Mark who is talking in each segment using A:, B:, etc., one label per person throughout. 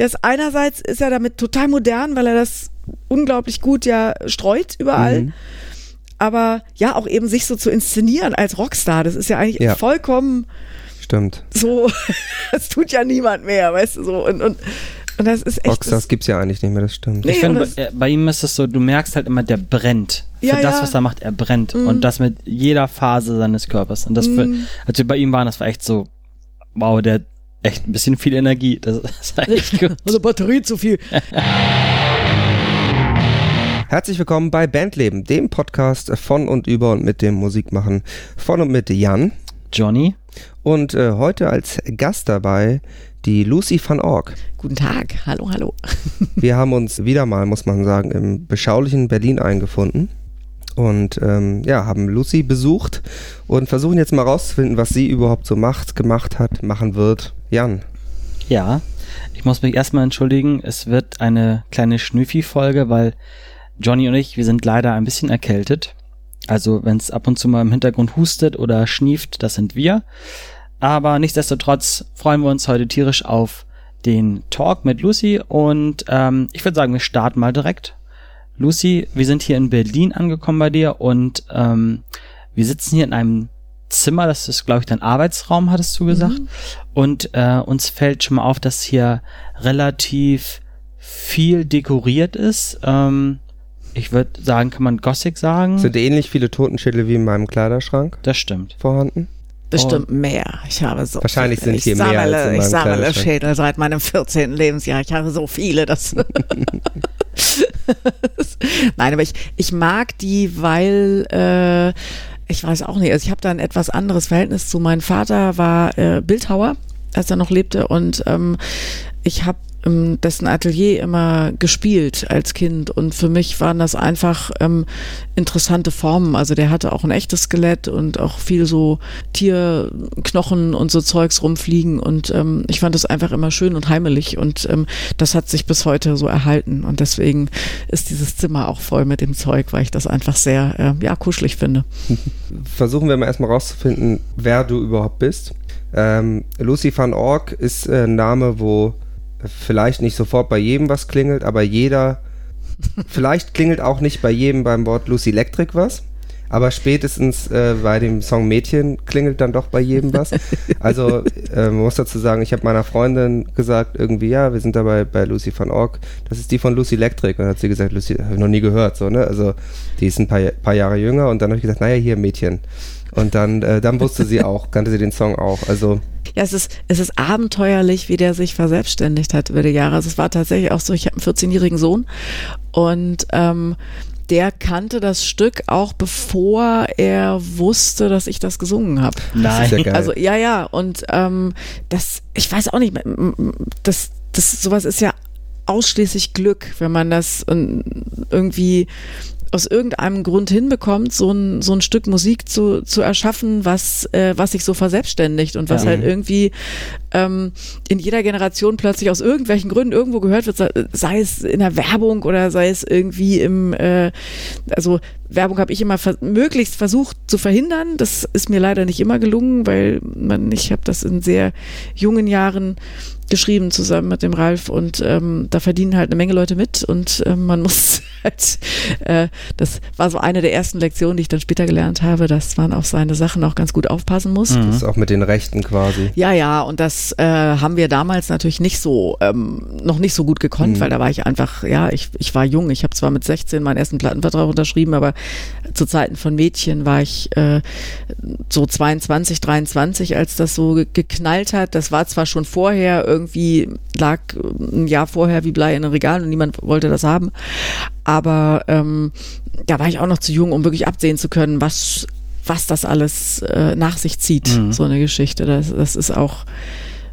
A: Der ist einerseits ist er damit total modern, weil er das unglaublich gut ja streut überall.
B: Mhm.
A: Aber ja, auch eben sich so zu inszenieren als Rockstar, das ist ja eigentlich
B: Ja.
A: vollkommen
B: Stimmt.
A: so, das tut ja niemand mehr, weißt du, so. Und, und, und das ist echt.
B: Rockstars
A: Das,
B: gibt's ja eigentlich nicht mehr, das stimmt.
A: Nee,
C: Ich finde,
A: und das-
C: bei, bei ihm ist es so, du merkst halt immer, der brennt. Für
A: Ja,
C: das,
A: ja.
C: was er macht, er brennt.
A: Mhm.
C: Und das mit jeder Phase seines Körpers. Und das, für,
A: Mhm.
C: als wir bei ihm waren, das war echt so, wow, der echt ein bisschen viel Energie. Das, war echt gut.
A: also Batterie zu viel.
B: Herzlich willkommen bei Bandleben, dem Podcast von und über und mit dem Musikmachen von und mit Jan.
C: Johnny,
B: Und äh, heute als Gast dabei die Lucy van Org.
A: Guten Tag, hallo, hallo.
B: Wir haben uns wieder mal, muss man sagen, im beschaulichen Berlin eingefunden. Und ähm, ja, haben Lucy besucht und versuchen jetzt mal rauszufinden, was sie überhaupt so macht, gemacht hat, machen wird. Jan.
C: ja, ich muss mich erstmal entschuldigen, es wird eine kleine Schnüffi-Folge, weil Johnny und ich, wir sind leider ein bisschen erkältet. Also wenn es ab und zu mal im Hintergrund hustet oder schnieft, das sind wir. Aber nichtsdestotrotz freuen wir uns heute tierisch auf den Talk mit Lucy und ähm, ich würde sagen, wir starten mal direkt. Lucy, wir sind hier in Berlin angekommen bei dir und ähm, wir sitzen hier in einem Zimmer, das ist, glaube ich, dein Arbeitsraum, hattest du gesagt. Und äh, uns fällt schon mal auf, dass hier relativ viel dekoriert ist. Ähm, ich würde sagen, kann man Gothic sagen?
B: Sind ähnlich viele Totenschädel wie in meinem Kleiderschrank
C: das stimmt.
B: vorhanden?
A: Bestimmt mehr. Ich habe so
B: Wahrscheinlich
A: viele.
B: sind hier
A: ich
B: mehr
A: sammle,
B: als in
A: Ich sammle. Schädel seit meinem 14. Lebensjahr. Ich habe so viele. Das Nein, aber ich, ich mag die, weil äh, ich weiß auch nicht. Also ich habe da ein etwas anderes Verhältnis zu. Mein Vater war äh, Bildhauer, als er noch lebte und ähm, ich habe dessen Atelier immer gespielt als Kind und für mich waren das einfach ähm, interessante Formen. Also der hatte auch ein echtes Skelett und auch viel so Tierknochen und so Zeugs rumfliegen und ähm, ich fand das einfach immer schön und heimelig und ähm, das hat sich bis heute so erhalten und deswegen ist dieses Zimmer auch voll mit dem Zeug, weil ich das einfach sehr äh, ja kuschelig finde.
B: Versuchen wir mal erstmal rauszufinden, wer du überhaupt bist. Ähm, Lucy van Org ist äh, ein Name, wo vielleicht nicht sofort bei jedem was klingelt, aber jeder, vielleicht klingelt auch nicht bei jedem beim Wort Lucy Electric was, aber spätestens äh, bei dem Song Mädchen klingelt dann doch bei jedem was. Also äh, man muss dazu sagen, ich habe meiner Freundin gesagt, irgendwie, ja, wir sind dabei bei Lucy van Org, das ist die von Lucy Electric. Und dann hat sie gesagt, Lucy, habe ich noch nie gehört, so, ne? Also die ist ein paar, paar Jahre jünger und dann habe ich gesagt, naja, hier Mädchen. Und dann, äh, dann wusste sie auch, kannte sie den Song auch. Also
A: Ja, es ist, es ist abenteuerlich, wie der sich verselbstständigt hat über die Jahre. Also es war tatsächlich auch so, ich habe einen 14-jährigen Sohn und ähm, der kannte das Stück auch bevor er wusste, dass ich das gesungen habe.
C: Nein.
B: ist ja geil.
A: Also ja, ja, und ähm, das, ich weiß auch nicht, das, das, sowas ist ja ausschließlich Glück, wenn man das ähm, irgendwie aus irgendeinem Grund hinbekommt, so ein, so ein Stück Musik zu, zu erschaffen, was, äh, was sich so verselbstständigt und was
C: Ja.
A: halt irgendwie ähm, in jeder Generation plötzlich aus irgendwelchen Gründen irgendwo gehört wird, sei, es in der Werbung oder sei es irgendwie im, äh, also Werbung habe ich immer ver möglichst versucht zu verhindern. Das ist mir leider nicht immer gelungen, weil man, ich habe das in sehr jungen Jahren geschrieben zusammen mit dem Ralf und ähm, da verdienen halt eine Menge Leute mit und ähm, man muss halt, äh, das war so eine der ersten Lektionen, die ich dann später gelernt habe, dass man auf seine Sachen auch ganz gut aufpassen muss.
C: Mhm.
B: das ist auch mit den Rechten quasi.
A: Ja, ja, und das äh, haben wir damals natürlich nicht so, ähm, noch nicht so gut gekonnt,
B: Mhm.
A: weil da war ich einfach, ja, ich, ich war jung. Ich habe zwar mit 16 meinen ersten Plattenvertrag unterschrieben, aber zu Zeiten von Mädchen war ich äh, so 22, 23, als das so ge- geknallt hat. Das war zwar schon vorher, irgendwie lag ein Jahr vorher wie Blei in den Regalen und niemand wollte das haben, aber ähm, da war ich auch noch zu jung, um wirklich absehen zu können, was was das alles äh, nach sich zieht,
C: Mhm.
A: so eine Geschichte. Das, das ist auch,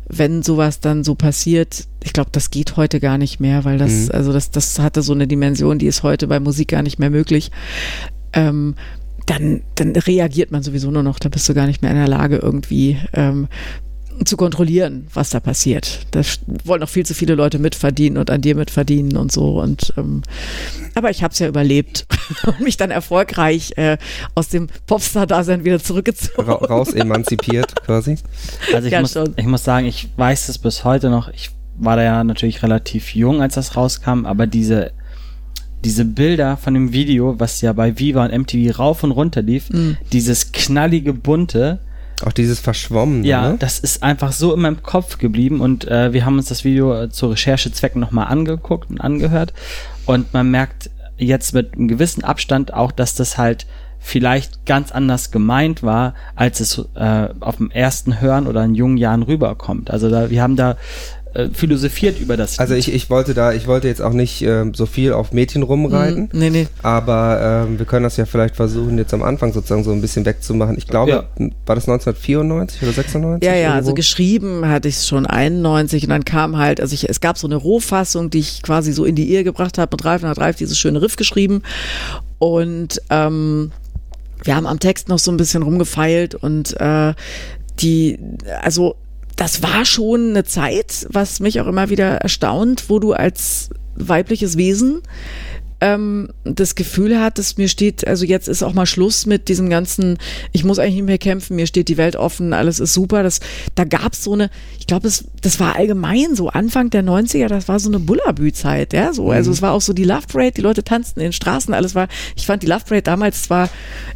A: wenn sowas dann so passiert, ich glaube, das geht heute gar nicht mehr, weil das,
B: Mhm.
A: also das, das hatte so eine Dimension, die ist heute bei Musik gar nicht mehr möglich. Ähm, dann, dann reagiert man sowieso nur noch, da bist du gar nicht mehr in der Lage, irgendwie ähm, zu kontrollieren, was da passiert. Da wollen noch viel zu viele Leute mitverdienen und an dir mitverdienen und so. Und ähm, aber ich habe es ja überlebt und mich dann erfolgreich äh, aus dem Popstar-Dasein wieder zurückgezogen.
B: Ra raus emanzipiert quasi.
C: Also ich,
A: Ja,
C: muss,
A: schon.
C: ich muss sagen, ich weiß es bis heute noch. Ich war da ja natürlich relativ jung, als das rauskam, aber diese diese Bilder von dem Video, was ja bei Viva und MTV rauf und runter lief,
A: Mhm.
C: dieses knallige bunte,
B: Auch dieses Verschwommene.
C: ja,
B: ne?
C: das ist einfach so in meinem Kopf geblieben und äh, wir haben uns das Video äh, zu Recherchezwecken nochmal angeguckt und angehört und man merkt jetzt mit einem gewissen Abstand auch, dass das halt vielleicht ganz anders gemeint war, als es äh, auf dem ersten Hören oder in jungen Jahren rüberkommt. Also da, wir haben da äh, philosophiert über das.
B: Also ich, ich wollte da, ich wollte jetzt auch nicht ähm, so viel auf Mädchen rumreiten,
A: Mhm. Nee, nee.
B: aber ähm, wir können das ja vielleicht versuchen, jetzt am Anfang sozusagen so ein bisschen wegzumachen. Ich glaube,
C: Ja.
B: war das 1994 oder 96?
A: Ja, ja, also
B: irgendwo?
A: geschrieben hatte ich es schon 91 und dann kam halt, also ich, es gab so eine Rohfassung, die ich quasi so in die Ehe gebracht habe mit Ralf und hat Ralf dieses schöne Riff geschrieben und ähm, wir haben am Text noch so ein bisschen rumgefeilt und äh, die, also das war schon eine Zeit, was mich auch immer wieder erstaunt, wo du als weibliches Wesen ähm, das Gefühl hattest, mir steht, also jetzt ist auch mal Schluss mit diesem ganzen, ich muss eigentlich nicht mehr kämpfen, mir steht die Welt offen, alles ist super. Das, da gab es so eine, ich glaube, das, das war allgemein so Anfang der 90er, das war so eine Bullabü-Zeit, ja, so. Also es war auch so die Love Parade, die Leute tanzten in den Straßen, alles war, ich fand die Love Parade damals zwar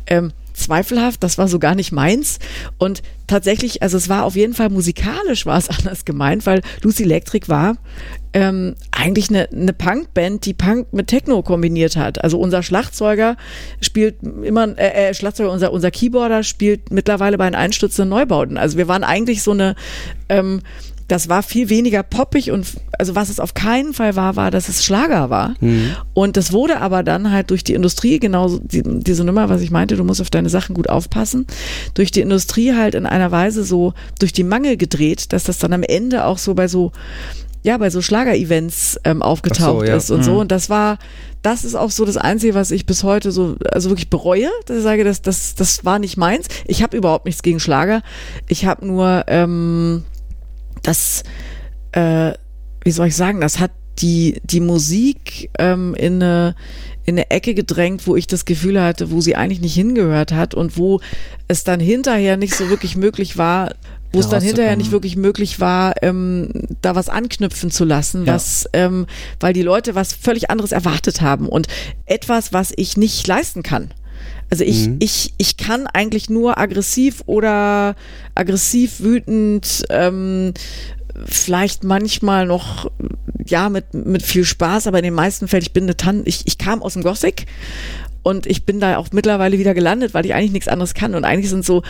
A: ähm, zweifelhaft, das war so gar nicht meins. Und tatsächlich, also es war auf jeden Fall musikalisch war es anders gemeint, weil Lucy Electric war ähm, eigentlich eine, eine Punkband, die Punk mit Techno kombiniert hat. Also unser Schlagzeuger spielt immer, äh, äh, Schlagzeuger, unser, unser Keyboarder spielt mittlerweile bei den einstürzenden Neubauten. Also wir waren eigentlich so eine, ähm, das war viel weniger poppig und also was es auf keinen Fall war, war, dass es Schlager war. Und das wurde aber dann halt durch die Industrie, genauso die, diese Nummer, was ich meinte, du musst auf deine Sachen gut aufpassen, durch die Industrie halt in einer Weise so durch die Mangel gedreht, dass das dann am Ende auch so bei so ja, bei so Schlager-Events ähm, aufgetaucht
B: so, ja.
A: ist und so. Und das war, das ist auch so das Einzige, was ich bis heute so, also wirklich bereue, dass ich sage, das, das, das war nicht meins. Ich habe überhaupt nichts gegen Schlager. Ich habe nur, ähm, das, äh, wie soll ich sagen, das hat die, die Musik ähm, in eine in eine Ecke gedrängt, wo ich das Gefühl hatte, wo sie eigentlich nicht hingehört hat und wo es dann hinterher nicht so wirklich möglich war, wo es dann hinterher nicht wirklich möglich war, ähm, da was anknüpfen zu lassen,
C: Ja.
A: was, ähm, weil die Leute was völlig anderes erwartet haben und etwas, was ich nicht leisten kann. Also ich, ich, ich kann eigentlich nur aggressiv oder aggressiv wütend, ähm, vielleicht manchmal noch, ja, mit, mit viel Spaß, aber in den meisten Fällen, ich bin eine Tan ich, ich kam aus dem Gothic und ich bin da auch mittlerweile wieder gelandet, weil ich eigentlich nichts anderes kann. Und eigentlich sind so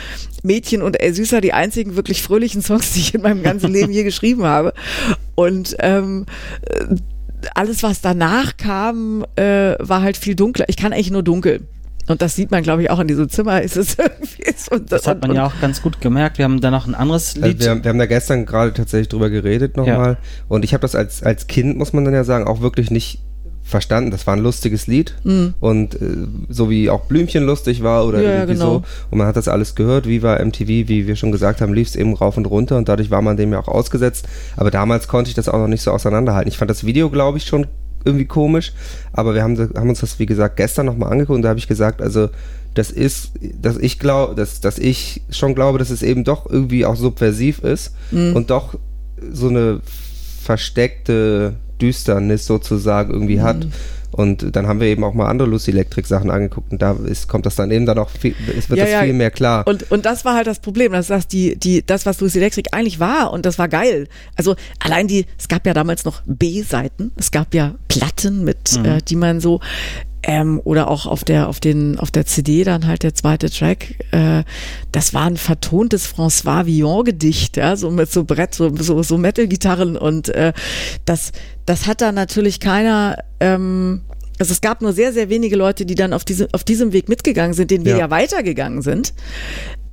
A: Mädchen und El Süßer die einzigen wirklich fröhlichen Songs, die ich in meinem ganzen Leben je geschrieben habe. Und ähm, äh, alles, was danach kam, äh, war halt viel dunkler. Ich kann eigentlich nur dunkel. Und das sieht man, glaube ich, auch in diesem Zimmer. Ist es irgendwie so,
C: das hat man ja auch ganz gut gemerkt. Wir haben da noch ein anderes
B: Also
C: Lied.
B: wir, haben- wir haben da gestern gerade tatsächlich drüber geredet nochmal. Und ich habe das als, als Kind, muss man dann ja sagen, auch wirklich nicht verstanden. Das war ein lustiges Lied. Und äh, so wie auch Blümchen lustig war oder
A: Mhm. Ja, ja,
B: irgendwie
A: genau.
B: so. Und man hat das alles gehört. Viva MTV, wie wir schon gesagt haben, lief es eben rauf und runter. Und dadurch war man dem ja auch ausgesetzt. Aber damals konnte ich das auch noch nicht so auseinanderhalten. Ich fand das Video, glaube ich, schon irgendwie komisch. Aber wir haben, haben uns das, wie gesagt, gestern nochmal angeguckt. Und da habe ich gesagt, also das ist, dass ich glaube, dass, dass ich schon glaube, dass es eben doch irgendwie auch subversiv ist
A: Mhm.
B: und doch so eine versteckte Düsternis sozusagen irgendwie
A: Mhm.
B: hat. Und dann haben wir eben auch mal andere Lucy Electric Sachen angeguckt und da ist, kommt das dann eben dann auch viel, es wird
A: Ja,
B: das
A: ja.
B: viel mehr klar.
A: Und, und das war halt das Problem, dass das die, die, das, was Lucy Electric eigentlich war, und das war geil. Also allein die, es gab ja damals noch B-Seiten, es gab ja Platten mit,
B: Mhm.
A: äh, die man so ähm, oder auch auf der auf den auf der CD dann halt der zweite Track. Äh, das war ein vertontes François Villon Gedicht, ja, so mit so Brett, so so, so Metal-Gitarren und äh, das das hat da natürlich keiner. Ähm, also es gab nur sehr sehr wenige Leute, die dann auf diese auf diesem Weg mitgegangen sind, den wir
B: Ja.
A: ja weitergegangen sind.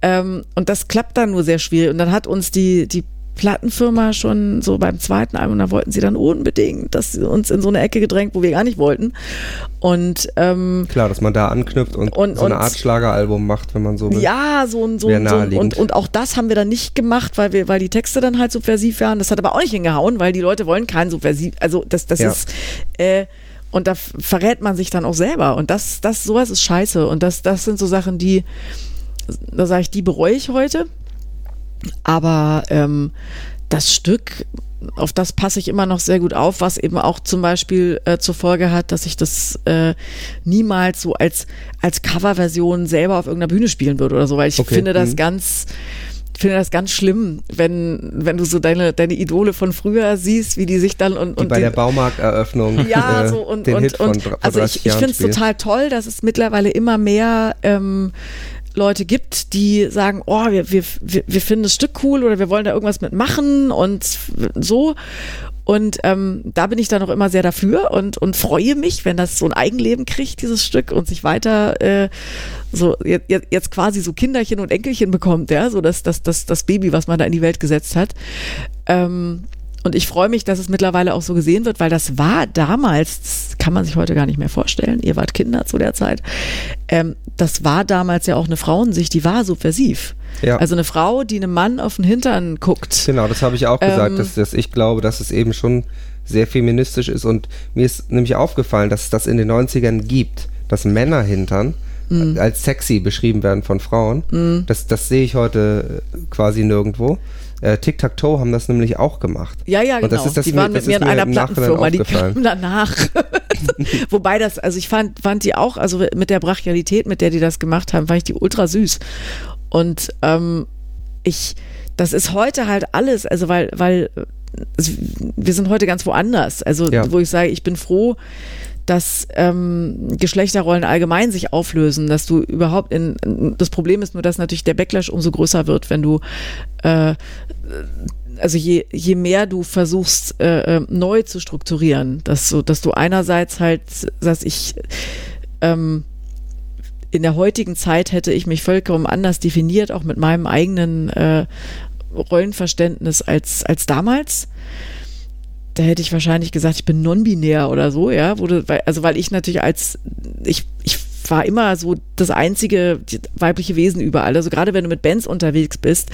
A: Ähm, und das klappt dann nur sehr schwierig. Und dann hat uns die, die Plattenfirma schon so beim zweiten Album, da wollten sie dann unbedingt, dass sie uns in so eine Ecke gedrängt, wo wir gar nicht wollten. Und ähm,
B: Klar, dass man da anknüpft und,
A: Und-
B: so eine
A: und-
B: Art Schlageralbum macht, wenn man so will.
A: ja, so ein, so, so und, und auch das haben wir dann nicht gemacht, weil wir, weil die Texte dann halt subversiv waren. Das hat aber auch nicht hingehauen, weil die Leute wollen keinen subversiv, also das, das
B: Ja.
A: ist, äh, und da verrät man sich dann auch selber. Und das, das, sowas ist scheiße. Und das, das sind so Sachen, die, da sage ich, die bereue ich heute. Aber ähm, das Stück, auf das passe ich immer noch sehr gut auf, was eben auch zum Beispiel äh, zur Folge hat, dass ich das äh, niemals so als, als Coverversion selber auf irgendeiner Bühne spielen würde oder so, weil ich
B: Okay,
A: finde das
B: mhm.
A: ganz, finde das ganz schlimm, wenn, wenn du so deine, deine Idole von früher siehst, wie die sich dann und,
B: Die
A: und
B: bei
A: den,
B: der Baumarkteröffnung
A: ja,
B: äh,
A: so und,
B: den
A: und,
B: Hit von
A: und
B: dr- vor
A: also
B: 30
A: ich, ich finde es total toll, dass es mittlerweile immer mehr ähm, Leute gibt, die sagen, oh, wir, wir, wir, finden das Stück cool oder wir wollen da irgendwas mitmachen und so. Und ähm, da bin ich dann auch immer sehr dafür und, und freue mich, wenn das so ein Eigenleben kriegt, dieses Stück, und sich weiter äh, so jetzt, jetzt quasi so Kinderchen und Enkelchen bekommt, ja, so das, das, das, das Baby, was man da in die Welt gesetzt hat. Ähm, und ich freue mich, dass es mittlerweile auch so gesehen wird, weil das war damals, das kann man sich heute gar nicht mehr vorstellen, ihr wart Kinder zu der Zeit, ähm, das war damals ja auch eine Frauensicht, die war subversiv.
B: Ja.
A: Also eine Frau, die einem Mann auf den Hintern guckt.
B: Genau, das habe ich auch gesagt,
A: Ähm,
B: dass, dass ich glaube, dass es eben schon sehr feministisch ist und mir ist nämlich aufgefallen, dass es das in den 90ern gibt, dass Männer hintern
A: Mhm.
B: als sexy beschrieben werden von Frauen. Das, das sehe ich heute quasi nirgendwo. Äh, Tic-Tac-Toe haben das nämlich auch gemacht.
A: Ja, ja, genau.
B: das ist das
A: die waren mit mir in einer Plattenfirma, die kamen danach. Wobei das, also ich fand, fand die auch, also mit der Brachialität, mit der die das gemacht haben, fand ich die ultra süß. Und ähm, ich, das ist heute halt alles, also weil, weil es, wir sind heute ganz woanders. Also
B: Ja.
A: wo ich sage, ich bin froh, dass ähm, Geschlechterrollen allgemein sich auflösen, dass du überhaupt in das Problem ist nur, dass natürlich der Backlash umso größer wird, wenn du äh, also je, je mehr du versuchst äh, äh, neu zu strukturieren, dass so, dass du einerseits halt sagst, ich ähm, in der heutigen Zeit hätte ich mich vollkommen anders definiert, auch mit meinem eigenen äh, Rollenverständnis als, als damals. Da hätte ich wahrscheinlich gesagt, ich bin non-binär oder so, ja. Wurde, weil, also weil ich natürlich als ich, ich war immer so das einzige weibliche Wesen überall. Also gerade wenn du mit Bands unterwegs bist,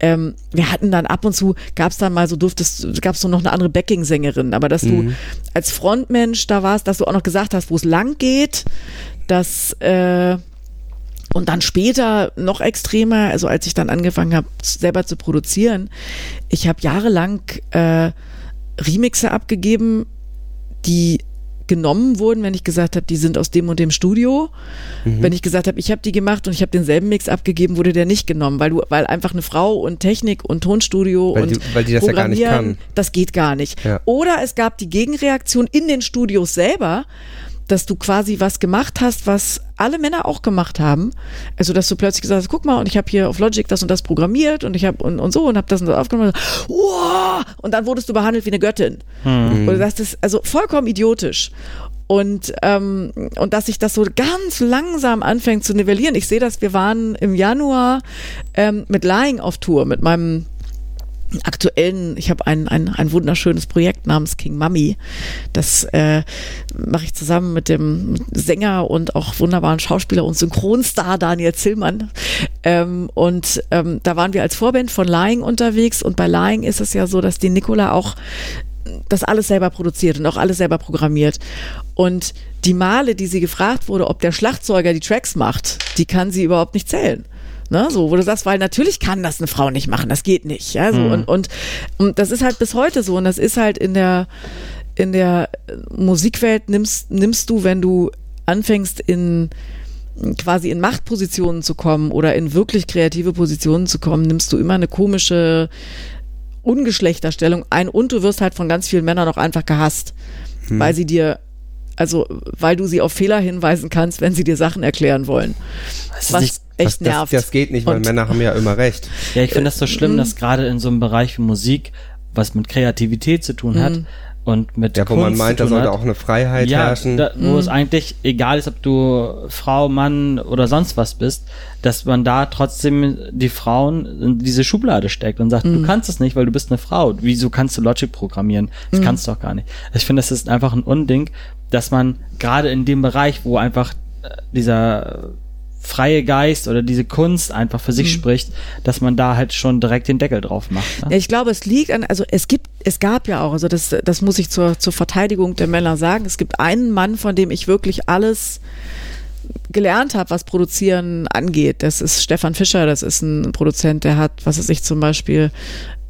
A: ähm, wir hatten dann ab und zu, gab es dann mal so, durftest, gab es so noch eine andere Backing-Sängerin, aber dass du als Frontmensch da warst, dass du auch noch gesagt hast, wo es lang geht, dass äh, und dann später noch extremer, also als ich dann angefangen habe, selber zu produzieren, ich habe jahrelang äh, Remixe abgegeben, die genommen wurden, wenn ich gesagt habe, die sind aus dem und dem Studio.
B: Mhm.
A: Wenn ich gesagt habe, ich habe die gemacht und ich habe denselben Mix abgegeben, wurde der nicht genommen, weil du, weil einfach eine Frau und Technik und Tonstudio
B: Weil
A: und
B: die- weil die das ja gar nicht
A: Programmieren,
B: kann.
A: das geht gar nicht.
B: Ja.
A: Oder es gab die Gegenreaktion in den Studios selber, dass du quasi was gemacht hast, was alle Männer auch gemacht haben. Also, dass du plötzlich gesagt hast, guck mal, und ich habe hier auf Logic das und das programmiert und ich habe und, und so und habe das und das aufgenommen. Wow! Und dann wurdest du behandelt wie eine Göttin. Und du sagst, das ist also vollkommen idiotisch. Und, ähm, und dass sich das so ganz langsam anfängt zu nivellieren. Ich sehe das, wir waren im Januar ähm, mit Lying auf Tour, mit meinem aktuellen, ich habe ein, ein, ein wunderschönes Projekt namens King Mummy. Das äh, mache ich zusammen mit dem Sänger und auch wunderbaren Schauspieler und Synchronstar Daniel Zillmann. Ähm, und ähm, da waren wir als Vorband von Lying unterwegs und bei Lying ist es ja so, dass die Nicola auch das alles selber produziert und auch alles selber programmiert. Und die Male, die sie gefragt wurde, ob der Schlagzeuger die Tracks macht, die kann sie überhaupt nicht zählen. Ne, so, wo du sagst, weil natürlich kann das eine Frau nicht machen, das geht nicht. Ja, so, und, und, und das ist halt bis heute so. Und das ist halt in der, in der Musikwelt nimmst, nimmst du, wenn du anfängst in quasi in Machtpositionen zu kommen oder in wirklich kreative Positionen zu kommen, nimmst du immer eine komische Ungeschlechterstellung ein und du wirst halt von ganz vielen Männern auch einfach gehasst, weil sie dir, also weil du sie auf Fehler hinweisen kannst, wenn sie dir Sachen erklären wollen.
C: Ist
A: Was echt
B: das,
A: nervt.
B: Das, das geht nicht, weil
A: Und-
B: Männer haben ja immer recht.
C: Ja, ich finde das so
A: Mhm.
C: schlimm, dass gerade in so einem Bereich wie Musik, was mit Kreativität zu tun hat
A: Mhm.
C: und mit
B: Ja, wo
C: Kunst
B: man meint, da sollte
C: hat,
B: auch eine Freiheit
C: ja,
B: herrschen.
C: Da, wo
A: Mhm.
C: es eigentlich egal ist, ob du Frau, Mann oder sonst was bist, dass man da trotzdem die Frauen in diese Schublade steckt und sagt,
A: Mhm.
C: du kannst es nicht, weil du bist eine Frau. Wieso kannst du Logic programmieren? Das
A: Mhm.
C: kannst du doch gar nicht. Ich finde, das ist einfach ein Unding, dass man gerade in dem Bereich, wo einfach äh, dieser freie Geist oder diese Kunst einfach für
A: Mhm.
C: sich spricht, dass man da halt schon direkt den Deckel drauf macht. Ne?
A: Ich glaube, es liegt an, also es gibt, es gab ja auch, also das, das muss ich zur, zur Verteidigung der Männer sagen, es gibt einen Mann, von dem ich wirklich alles gelernt habe, was Produzieren angeht. Das ist Stefan Fischer, das ist ein Produzent, der hat, was weiß ich zum Beispiel,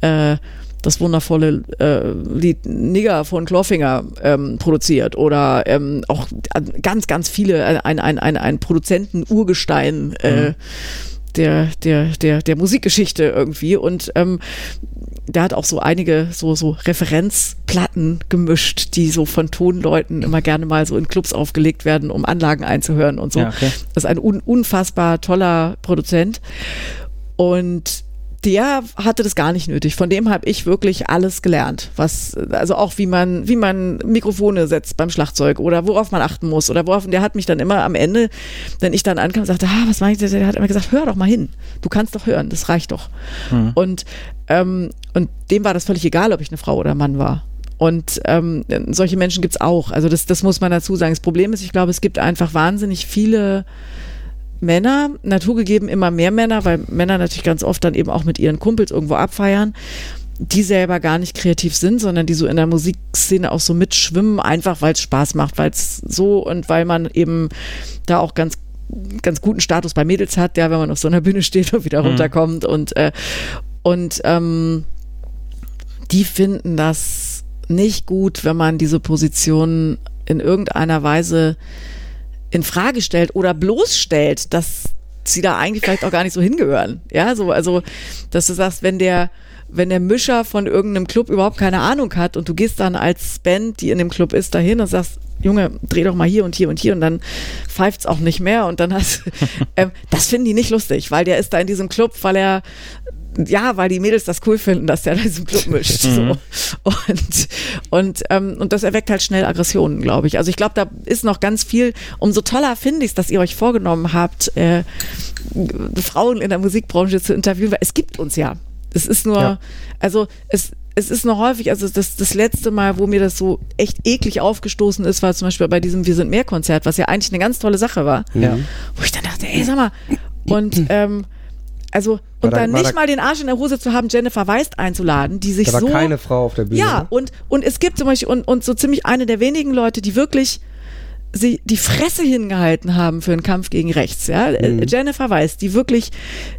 A: äh, das wundervolle äh, Lied Nigger von Clawfinger ähm, produziert oder ähm, auch ganz, ganz viele, äh, ein, ein, ein, ein Produzenten-Urgestein äh, mhm. der, der, der, der Musikgeschichte irgendwie und ähm, der hat auch so einige so, so Referenzplatten gemischt, die so von Tonleuten immer gerne mal so in Clubs aufgelegt werden, um Anlagen einzuhören und so. Ja, okay. Das ist ein un unfassbar toller Produzent. Und der hatte das gar nicht nötig. Von dem habe ich wirklich alles gelernt. Was, also auch wie man, wie man Mikrofone setzt beim Schlagzeug oder worauf man achten muss oder worauf, und der hat mich dann immer am Ende, wenn ich dann ankam, sagte, ah, was meine ich, der hat immer gesagt, hör doch mal hin. Du kannst doch hören, das reicht doch. Mhm. Und, ähm, und dem war das völlig egal, ob ich eine Frau oder Mann war. Und ähm, solche Menschen gibt's auch. Also das, das muss man dazu sagen. Das Problem ist, ich glaube, es gibt einfach wahnsinnig viele Männer, naturgegeben immer mehr Männer, weil Männer natürlich ganz oft dann eben auch mit ihren Kumpels irgendwo abfeiern, die selber gar nicht kreativ sind, sondern die so in der Musikszene auch so mitschwimmen, einfach weil es Spaß macht, weil es so und weil man eben da auch ganz ganz guten Status bei Mädels hat, ja, wenn man auf so einer Bühne steht und wieder mhm. runterkommt und äh, und ähm, die finden das nicht gut, wenn man diese Position in irgendeiner Weise in Frage stellt oder bloßstellt, dass sie da eigentlich vielleicht auch gar nicht so hingehören. Ja, so, also, dass du sagst, wenn der, wenn der Mischer von irgendeinem Club überhaupt keine Ahnung hat und du gehst dann als Band, die in dem Club ist, dahin und sagst, Junge, dreh doch mal hier und hier und hier und dann pfeift's auch nicht mehr und dann hast, ähm, das finden die nicht lustig, weil der ist da in diesem Club, weil er ja, weil die Mädels das cool finden, dass der da diesen Club mischt. So. Mhm. Und, und, ähm, und das erweckt halt schnell Aggressionen, glaube ich. Also ich glaube, da ist noch ganz viel, umso toller finde ich es, dass ihr euch vorgenommen habt, äh, Frauen in der Musikbranche zu interviewen, weil es gibt uns ja. Es ist nur, ja. also es, es ist noch häufig, also das, das letzte Mal, wo mir das so echt eklig aufgestoßen ist, war zum Beispiel bei diesem Wir sind mehr Konzert, was ja eigentlich eine ganz tolle Sache war. Ja. Wo ich dann dachte, ey, sag mal, und ähm, also, und da, dann nicht mal den Arsch in der Hose zu haben, Jennifer Weist einzuladen, die sich
B: da war
A: so.
B: keine Frau auf der Bühne.
A: Ja, und, und es gibt zum Beispiel, und, und so ziemlich eine der wenigen Leute, die wirklich sie die Fresse hingehalten haben für einen Kampf gegen rechts, ja. Mhm. Jennifer Weiss, die wirklich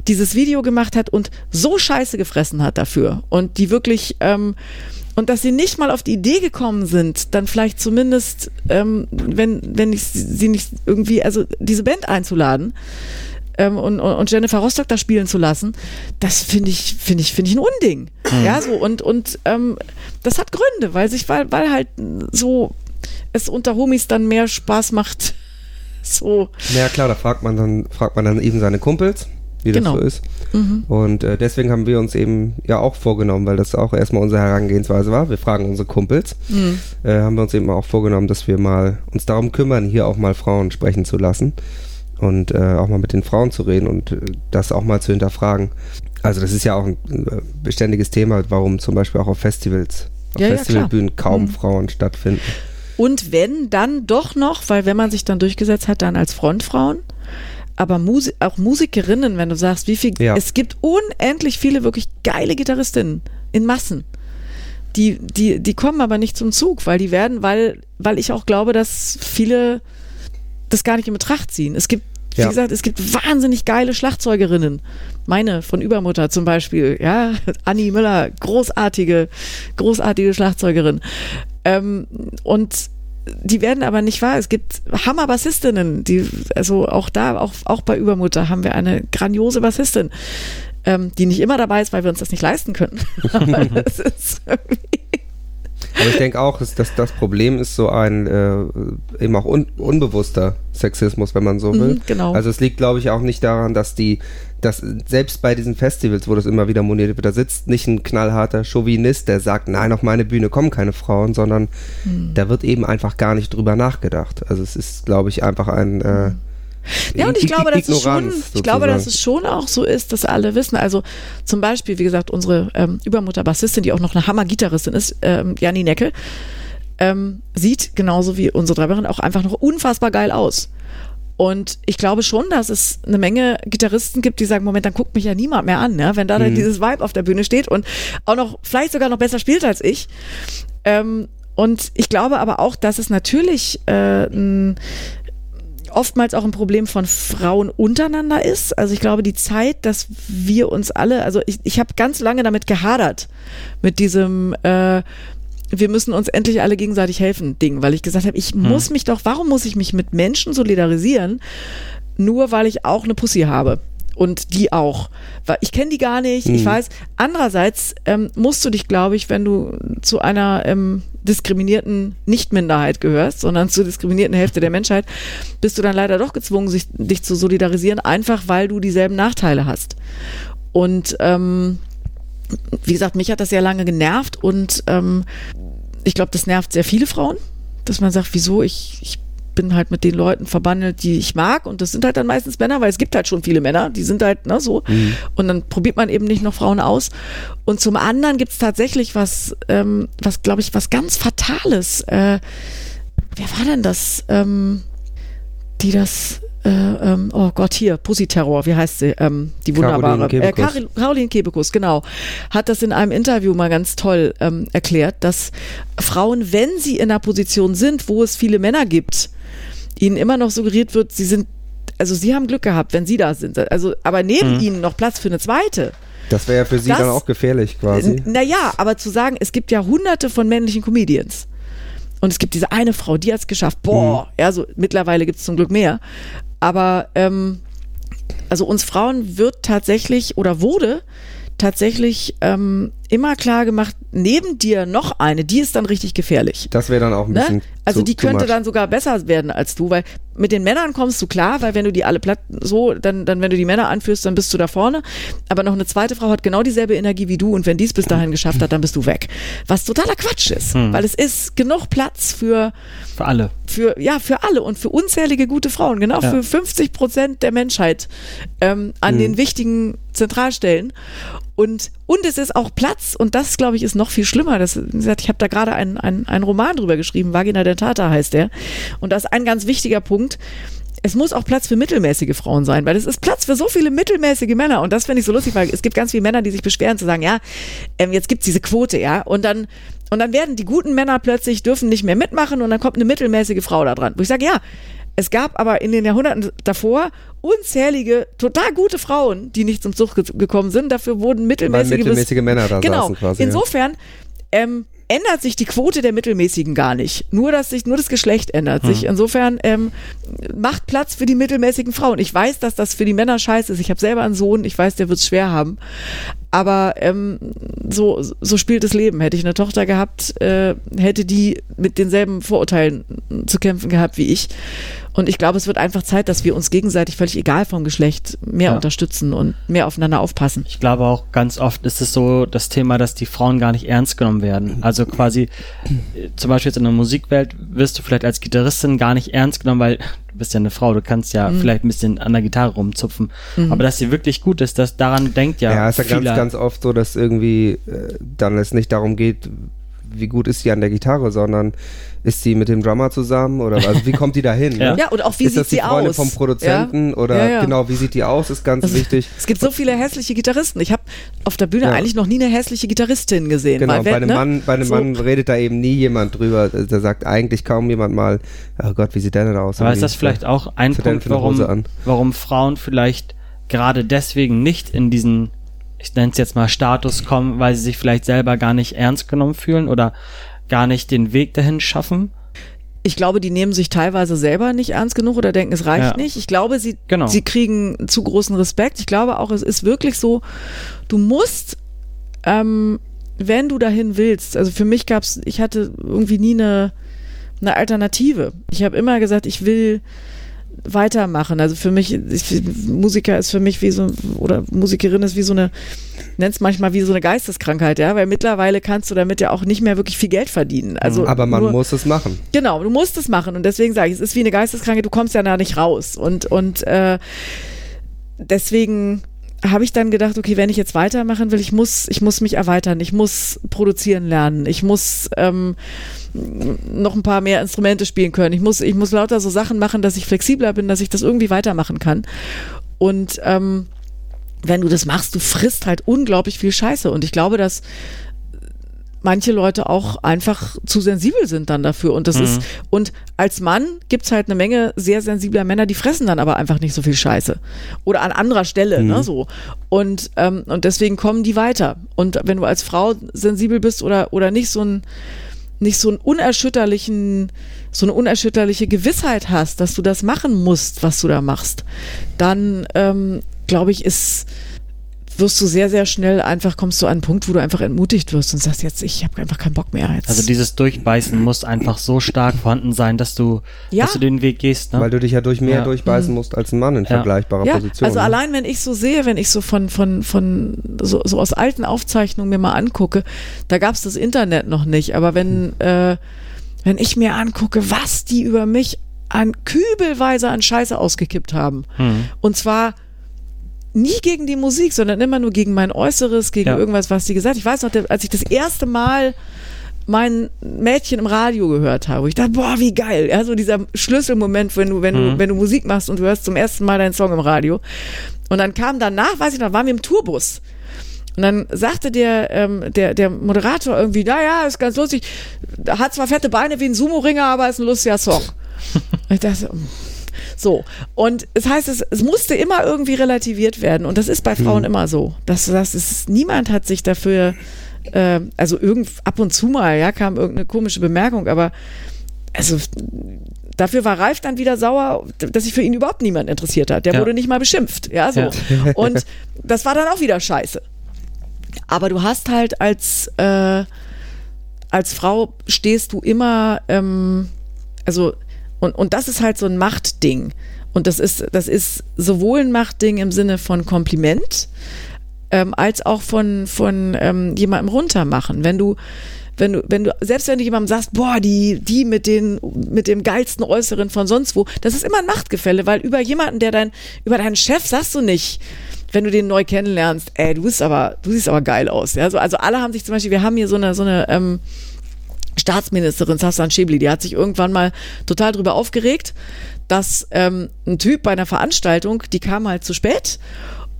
A: dieses Video gemacht hat und so scheiße gefressen hat dafür. Und die wirklich, ähm, und dass sie nicht mal auf die Idee gekommen sind, dann vielleicht zumindest, ähm, wenn, wenn ich sie nicht irgendwie, also diese Band einzuladen, ähm, und, und Jennifer Rostock da spielen zu lassen, das finde ich, finde ich, finde ich ein Unding. Mhm. Ja, so und, und ähm, das hat Gründe, weil sich, weil, weil halt so es unter Homies dann mehr Spaß macht. So.
B: Ja klar, da fragt man dann, fragt man dann eben seine Kumpels, wie das genau. so ist. Mhm. Und äh, deswegen haben wir uns eben ja auch vorgenommen, weil das auch erstmal unsere Herangehensweise war. Wir fragen unsere Kumpels. Mhm. Äh, haben wir uns eben auch vorgenommen, dass wir mal uns darum kümmern, hier auch mal Frauen sprechen zu lassen und äh, auch mal mit den Frauen zu reden und äh, das auch mal zu hinterfragen. Also das ist ja auch ein äh, beständiges Thema, warum zum Beispiel auch auf Festivals, auf ja, Festivalbühnen ja, kaum mhm. Frauen stattfinden.
A: Und wenn, dann doch noch, weil wenn man sich dann durchgesetzt hat, dann als Frontfrauen. Aber Musi auch Musikerinnen, wenn du sagst, wie viel, ja. es gibt unendlich viele wirklich geile Gitarristinnen in Massen. Die, die, die kommen aber nicht zum Zug, weil die werden, weil, weil ich auch glaube, dass viele das gar nicht in Betracht ziehen. Es gibt, wie ja. gesagt, es gibt wahnsinnig geile Schlagzeugerinnen. Meine von Übermutter zum Beispiel, ja, Annie Müller, großartige, großartige Schlagzeugerin. Ähm, und die werden aber nicht wahr. Es gibt Hammer-Bassistinnen, die, also auch da, auch, auch bei Übermutter haben wir eine grandiose Bassistin, ähm, die nicht immer dabei ist, weil wir uns das nicht leisten können. aber das ist
B: irgendwie aber ich denke auch, dass das Problem ist so ein äh, eben auch un unbewusster Sexismus, wenn man so will. Mhm, genau. Also es liegt, glaube ich, auch nicht daran, dass die, dass selbst bei diesen Festivals, wo das immer wieder moniert wird, da sitzt nicht ein knallharter Chauvinist, der sagt, nein, auf meine Bühne kommen keine Frauen, sondern mhm. da wird eben einfach gar nicht drüber nachgedacht. Also es ist, glaube ich, einfach ein äh, mhm.
A: Ja, und ich glaube, dass es schon, ich glaube, dass es schon auch so ist, dass alle wissen. Also zum Beispiel, wie gesagt, unsere ähm, Übermutter-Bassistin, die auch noch eine Hammer-Gitarristin ist, ähm, Janni Neckel, ähm, sieht genauso wie unsere Treiberin auch einfach noch unfassbar geil aus. Und ich glaube schon, dass es eine Menge Gitarristen gibt, die sagen, Moment, dann guckt mich ja niemand mehr an, ja? wenn da mhm. dann dieses Vibe auf der Bühne steht und auch noch, vielleicht sogar noch besser spielt als ich. Ähm, und ich glaube aber auch, dass es natürlich äh, ein oftmals auch ein Problem von Frauen untereinander ist. Also ich glaube, die Zeit, dass wir uns alle, also ich, ich habe ganz lange damit gehadert, mit diesem, äh, wir müssen uns endlich alle gegenseitig helfen Ding, weil ich gesagt habe, ich hm. muss mich doch, warum muss ich mich mit Menschen solidarisieren, nur weil ich auch eine Pussy habe? Und die auch. Weil ich kenne die gar nicht, mhm. ich weiß. Andererseits ähm, musst du dich, glaube ich, wenn du zu einer ähm, diskriminierten Nicht-Minderheit gehörst, sondern zur diskriminierten Hälfte der Menschheit, bist du dann leider doch gezwungen, sich, dich zu solidarisieren, einfach weil du dieselben Nachteile hast. Und ähm, wie gesagt, mich hat das sehr lange genervt und ähm, ich glaube, das nervt sehr viele Frauen, dass man sagt, wieso, ich, ich bin halt mit den Leuten verbandelt, die ich mag und das sind halt dann meistens Männer, weil es gibt halt schon viele Männer, die sind halt ne, so mhm. und dann probiert man eben nicht noch Frauen aus und zum anderen gibt es tatsächlich was, ähm, was glaube ich, was ganz Fatales. Äh, wer war denn das, ähm, die das äh, ähm, oh Gott, hier, Pussy-Terror, wie heißt sie? Ähm, die wunderbare. Caroline Kebekus. Äh, Caroline Kebekus, genau. Hat das in einem Interview mal ganz toll ähm, erklärt, dass Frauen, wenn sie in einer Position sind, wo es viele Männer gibt, ihnen immer noch suggeriert wird, sie sind, also sie haben Glück gehabt, wenn sie da sind. Also, aber neben mhm. ihnen noch Platz für eine zweite.
B: Das wäre ja für sie das, dann auch gefährlich quasi.
A: Naja, aber zu sagen, es gibt ja hunderte von männlichen Comedians. Und es gibt diese eine Frau, die hat es geschafft. Boah, mhm. ja, so mittlerweile gibt es zum Glück mehr. Aber ähm, also uns Frauen wird tatsächlich oder wurde tatsächlich ähm, immer klar gemacht, neben dir noch eine, die ist dann richtig gefährlich.
B: Das wäre dann auch ein ne? bisschen.
A: Also zu, die könnte dann sogar besser werden als du, weil mit den Männern kommst du klar, weil wenn du die alle platt so, dann, dann wenn du die Männer anführst, dann bist du da vorne. Aber noch eine zweite Frau hat genau dieselbe Energie wie du und wenn die es bis dahin geschafft hat, dann bist du weg. Was totaler Quatsch ist, hm. weil es ist genug Platz für
C: für alle.
A: Für ja für alle und für unzählige gute Frauen, genau ja. für 50 Prozent der Menschheit ähm, an hm. den wichtigen Zentralstellen. Und, und es ist auch Platz, und das, glaube ich, ist noch viel schlimmer. Das, ich habe da gerade einen, einen, einen Roman drüber geschrieben, Vagina dentata heißt der. Und das ist ein ganz wichtiger Punkt. Es muss auch Platz für mittelmäßige Frauen sein, weil es ist Platz für so viele mittelmäßige Männer. Und das finde ich so lustig, weil es gibt ganz viele Männer, die sich beschweren, zu sagen, ja, ähm, jetzt gibt's diese Quote, ja. Und dann, und dann werden die guten Männer plötzlich, dürfen nicht mehr mitmachen und dann kommt eine mittelmäßige Frau da dran. Wo ich sage, ja, es gab aber in den Jahrhunderten davor unzählige, total gute Frauen, die nicht zum Zug ge gekommen sind. Dafür wurden mittelmäßige,
B: mittelmäßige Männer da
A: genau. quasi. Insofern ähm, ändert sich die Quote der Mittelmäßigen gar nicht. Nur, dass sich, nur das Geschlecht ändert hm. sich. Insofern ähm, macht Platz für die mittelmäßigen Frauen. Ich weiß, dass das für die Männer scheiße ist. Ich habe selber einen Sohn, ich weiß, der wird es schwer haben. Aber ähm, so, so spielt das Leben. Hätte ich eine Tochter gehabt, äh, hätte die mit denselben Vorurteilen zu kämpfen gehabt wie ich. Und ich glaube, es wird einfach Zeit, dass wir uns gegenseitig völlig egal vom Geschlecht mehr ja. unterstützen und mehr aufeinander aufpassen.
C: Ich glaube auch ganz oft ist es so das Thema, dass die Frauen gar nicht ernst genommen werden. Also quasi äh, zum Beispiel jetzt in der Musikwelt wirst du vielleicht als Gitarristin gar nicht ernst genommen, weil bist ja eine Frau, du kannst ja mhm. vielleicht ein bisschen an der Gitarre rumzupfen. Mhm. Aber dass sie wirklich gut ist, dass daran denkt ja.
B: Ja, es ist ja ganz, ganz oft so, dass irgendwie äh, dann es nicht darum geht, wie gut ist sie an der Gitarre, sondern ist sie mit dem Drummer zusammen oder also wie kommt die da hin?
A: ja. Ne? ja, und auch wie
B: ist
A: sieht
B: das die
A: sie
B: Freundin aus? vom Produzenten ja? oder ja, genau, wie sieht die aus, ist ganz also, wichtig.
A: Es gibt so viele hässliche Gitarristen. Ich habe auf der Bühne eigentlich noch nie eine hässliche Gitarristin gesehen.
B: Genau, bei einem, ne? Mann, bei einem so. Mann redet da eben nie jemand drüber. Da sagt eigentlich kaum jemand mal, oh Gott, wie sieht der denn aus?
C: Aber ist das vielleicht auch ein Punkt, warum, warum Frauen vielleicht gerade deswegen nicht in diesen ich nenne es jetzt mal Status kommen, weil sie sich vielleicht selber gar nicht ernst genommen fühlen oder gar nicht den Weg dahin schaffen?
A: Ich glaube, die nehmen sich teilweise selber nicht ernst genug oder denken, es reicht ja. nicht. Ich glaube, sie, genau. sie kriegen zu großen Respekt. Ich glaube auch, es ist wirklich so, du musst, ähm, wenn du dahin willst, also für mich gab es, ich hatte irgendwie nie eine, eine Alternative. Ich habe immer gesagt, ich will weitermachen. Also für mich, ich, Musiker ist für mich wie so, oder Musikerin ist wie so eine, nenn's manchmal wie so eine Geisteskrankheit, ja, weil mittlerweile kannst du damit ja auch nicht mehr wirklich viel Geld verdienen. Also
B: Aber man nur, muss es machen.
A: Genau, du musst es machen und deswegen sage ich, es ist wie eine Geisteskrankheit, du kommst ja da nicht raus und, und äh, deswegen habe ich dann gedacht, okay, wenn ich jetzt weitermachen will, ich muss, ich muss mich erweitern, ich muss produzieren lernen, ich muss ähm, noch ein paar mehr Instrumente spielen können, ich muss, ich muss lauter so Sachen machen, dass ich flexibler bin, dass ich das irgendwie weitermachen kann. Und ähm, wenn du das machst, du frisst halt unglaublich viel Scheiße. Und ich glaube, dass manche Leute auch einfach zu sensibel sind dann dafür. Und das
C: Mhm.
A: ist, und als Mann gibt's halt eine Menge sehr sensibler Männer, die fressen dann aber einfach nicht so viel Scheiße. Oder an anderer Stelle, ne, so. Und, ähm, und deswegen kommen die weiter. Und wenn du als Frau sensibel bist oder, oder nicht so ein, nicht so einen unerschütterlichen, so eine unerschütterliche Gewissheit hast, dass du das machen musst, was du da machst, dann ähm, glaube ich, ist wirst du sehr, sehr schnell einfach, kommst du an einen Punkt, wo du einfach entmutigt wirst und sagst jetzt, ich habe einfach keinen Bock mehr. Jetzt.
C: Also dieses Durchbeißen muss einfach so stark vorhanden sein, dass du,
A: Ja.
C: dass du den Weg gehst. Ne?
B: Weil du dich ja durch mehr
C: Ja.
B: durchbeißen musst als ein Mann in
C: Ja.
B: vergleichbarer
A: ja,
B: Position.
A: also
B: ne?
A: allein wenn ich so sehe, wenn ich so von, von, von so, so aus alten Aufzeichnungen mir mal angucke, da gab es das Internet noch nicht, aber wenn, äh, wenn ich mir angucke, was die über mich an kübelweise an Scheiße ausgekippt haben.
C: Hm.
A: Und zwar nie gegen die Musik, sondern immer nur gegen mein Äußeres, gegen
C: Ja.
A: irgendwas, was die gesagt. Ich weiß noch, als ich das erste Mal mein Mädchen im Radio gehört habe, ich dachte, boah, wie geil. Ja, so dieser Schlüsselmoment, wenn du, wenn
C: Mhm.
A: du, wenn du Musik machst und du hörst zum ersten Mal deinen Song im Radio. Und dann kam danach, weiß ich noch, waren wir im Tourbus. Und dann sagte der, ähm, der, der Moderator irgendwie, naja, ist ganz lustig, hat zwar fette Beine wie ein Sumo-Ringer, aber ist ein lustiger Song. Und ich dachte, mm. So. Und es heißt, es, es musste immer irgendwie relativiert werden. Und das ist bei Frauen immer so. Das, das ist, niemand hat sich dafür, äh, also irgend, ab und zu mal, ja, kam irgendeine komische Bemerkung, aber also dafür war Ralf dann wieder sauer, dass sich für ihn überhaupt niemand interessiert hat. Der
C: Ja.
A: wurde nicht mal beschimpft, ja, so.
C: Ja.
A: Und das war dann auch wieder scheiße. Aber du hast halt als, äh, als Frau stehst du immer, ähm, also, und, und das ist halt so ein Machtding. Und das ist, das ist sowohl ein Machtding im Sinne von Kompliment, ähm, als auch von, von ähm, jemandem runtermachen. Wenn du, wenn du, wenn du, selbst wenn du jemandem sagst, boah, die, die mit den, mit dem geilsten Äußeren von sonst wo, das ist immer ein Machtgefälle, weil über jemanden, der dein, über deinen Chef sagst du nicht, wenn du den neu kennenlernst, ey, du bist aber, du siehst aber geil aus. Ja, so, also alle haben sich zum Beispiel, wir haben hier so eine, so eine, ähm, Staatsministerin Safsan Schäbli, die hat sich irgendwann mal total drüber aufgeregt, dass ähm, ein Typ bei einer Veranstaltung, die kam halt zu spät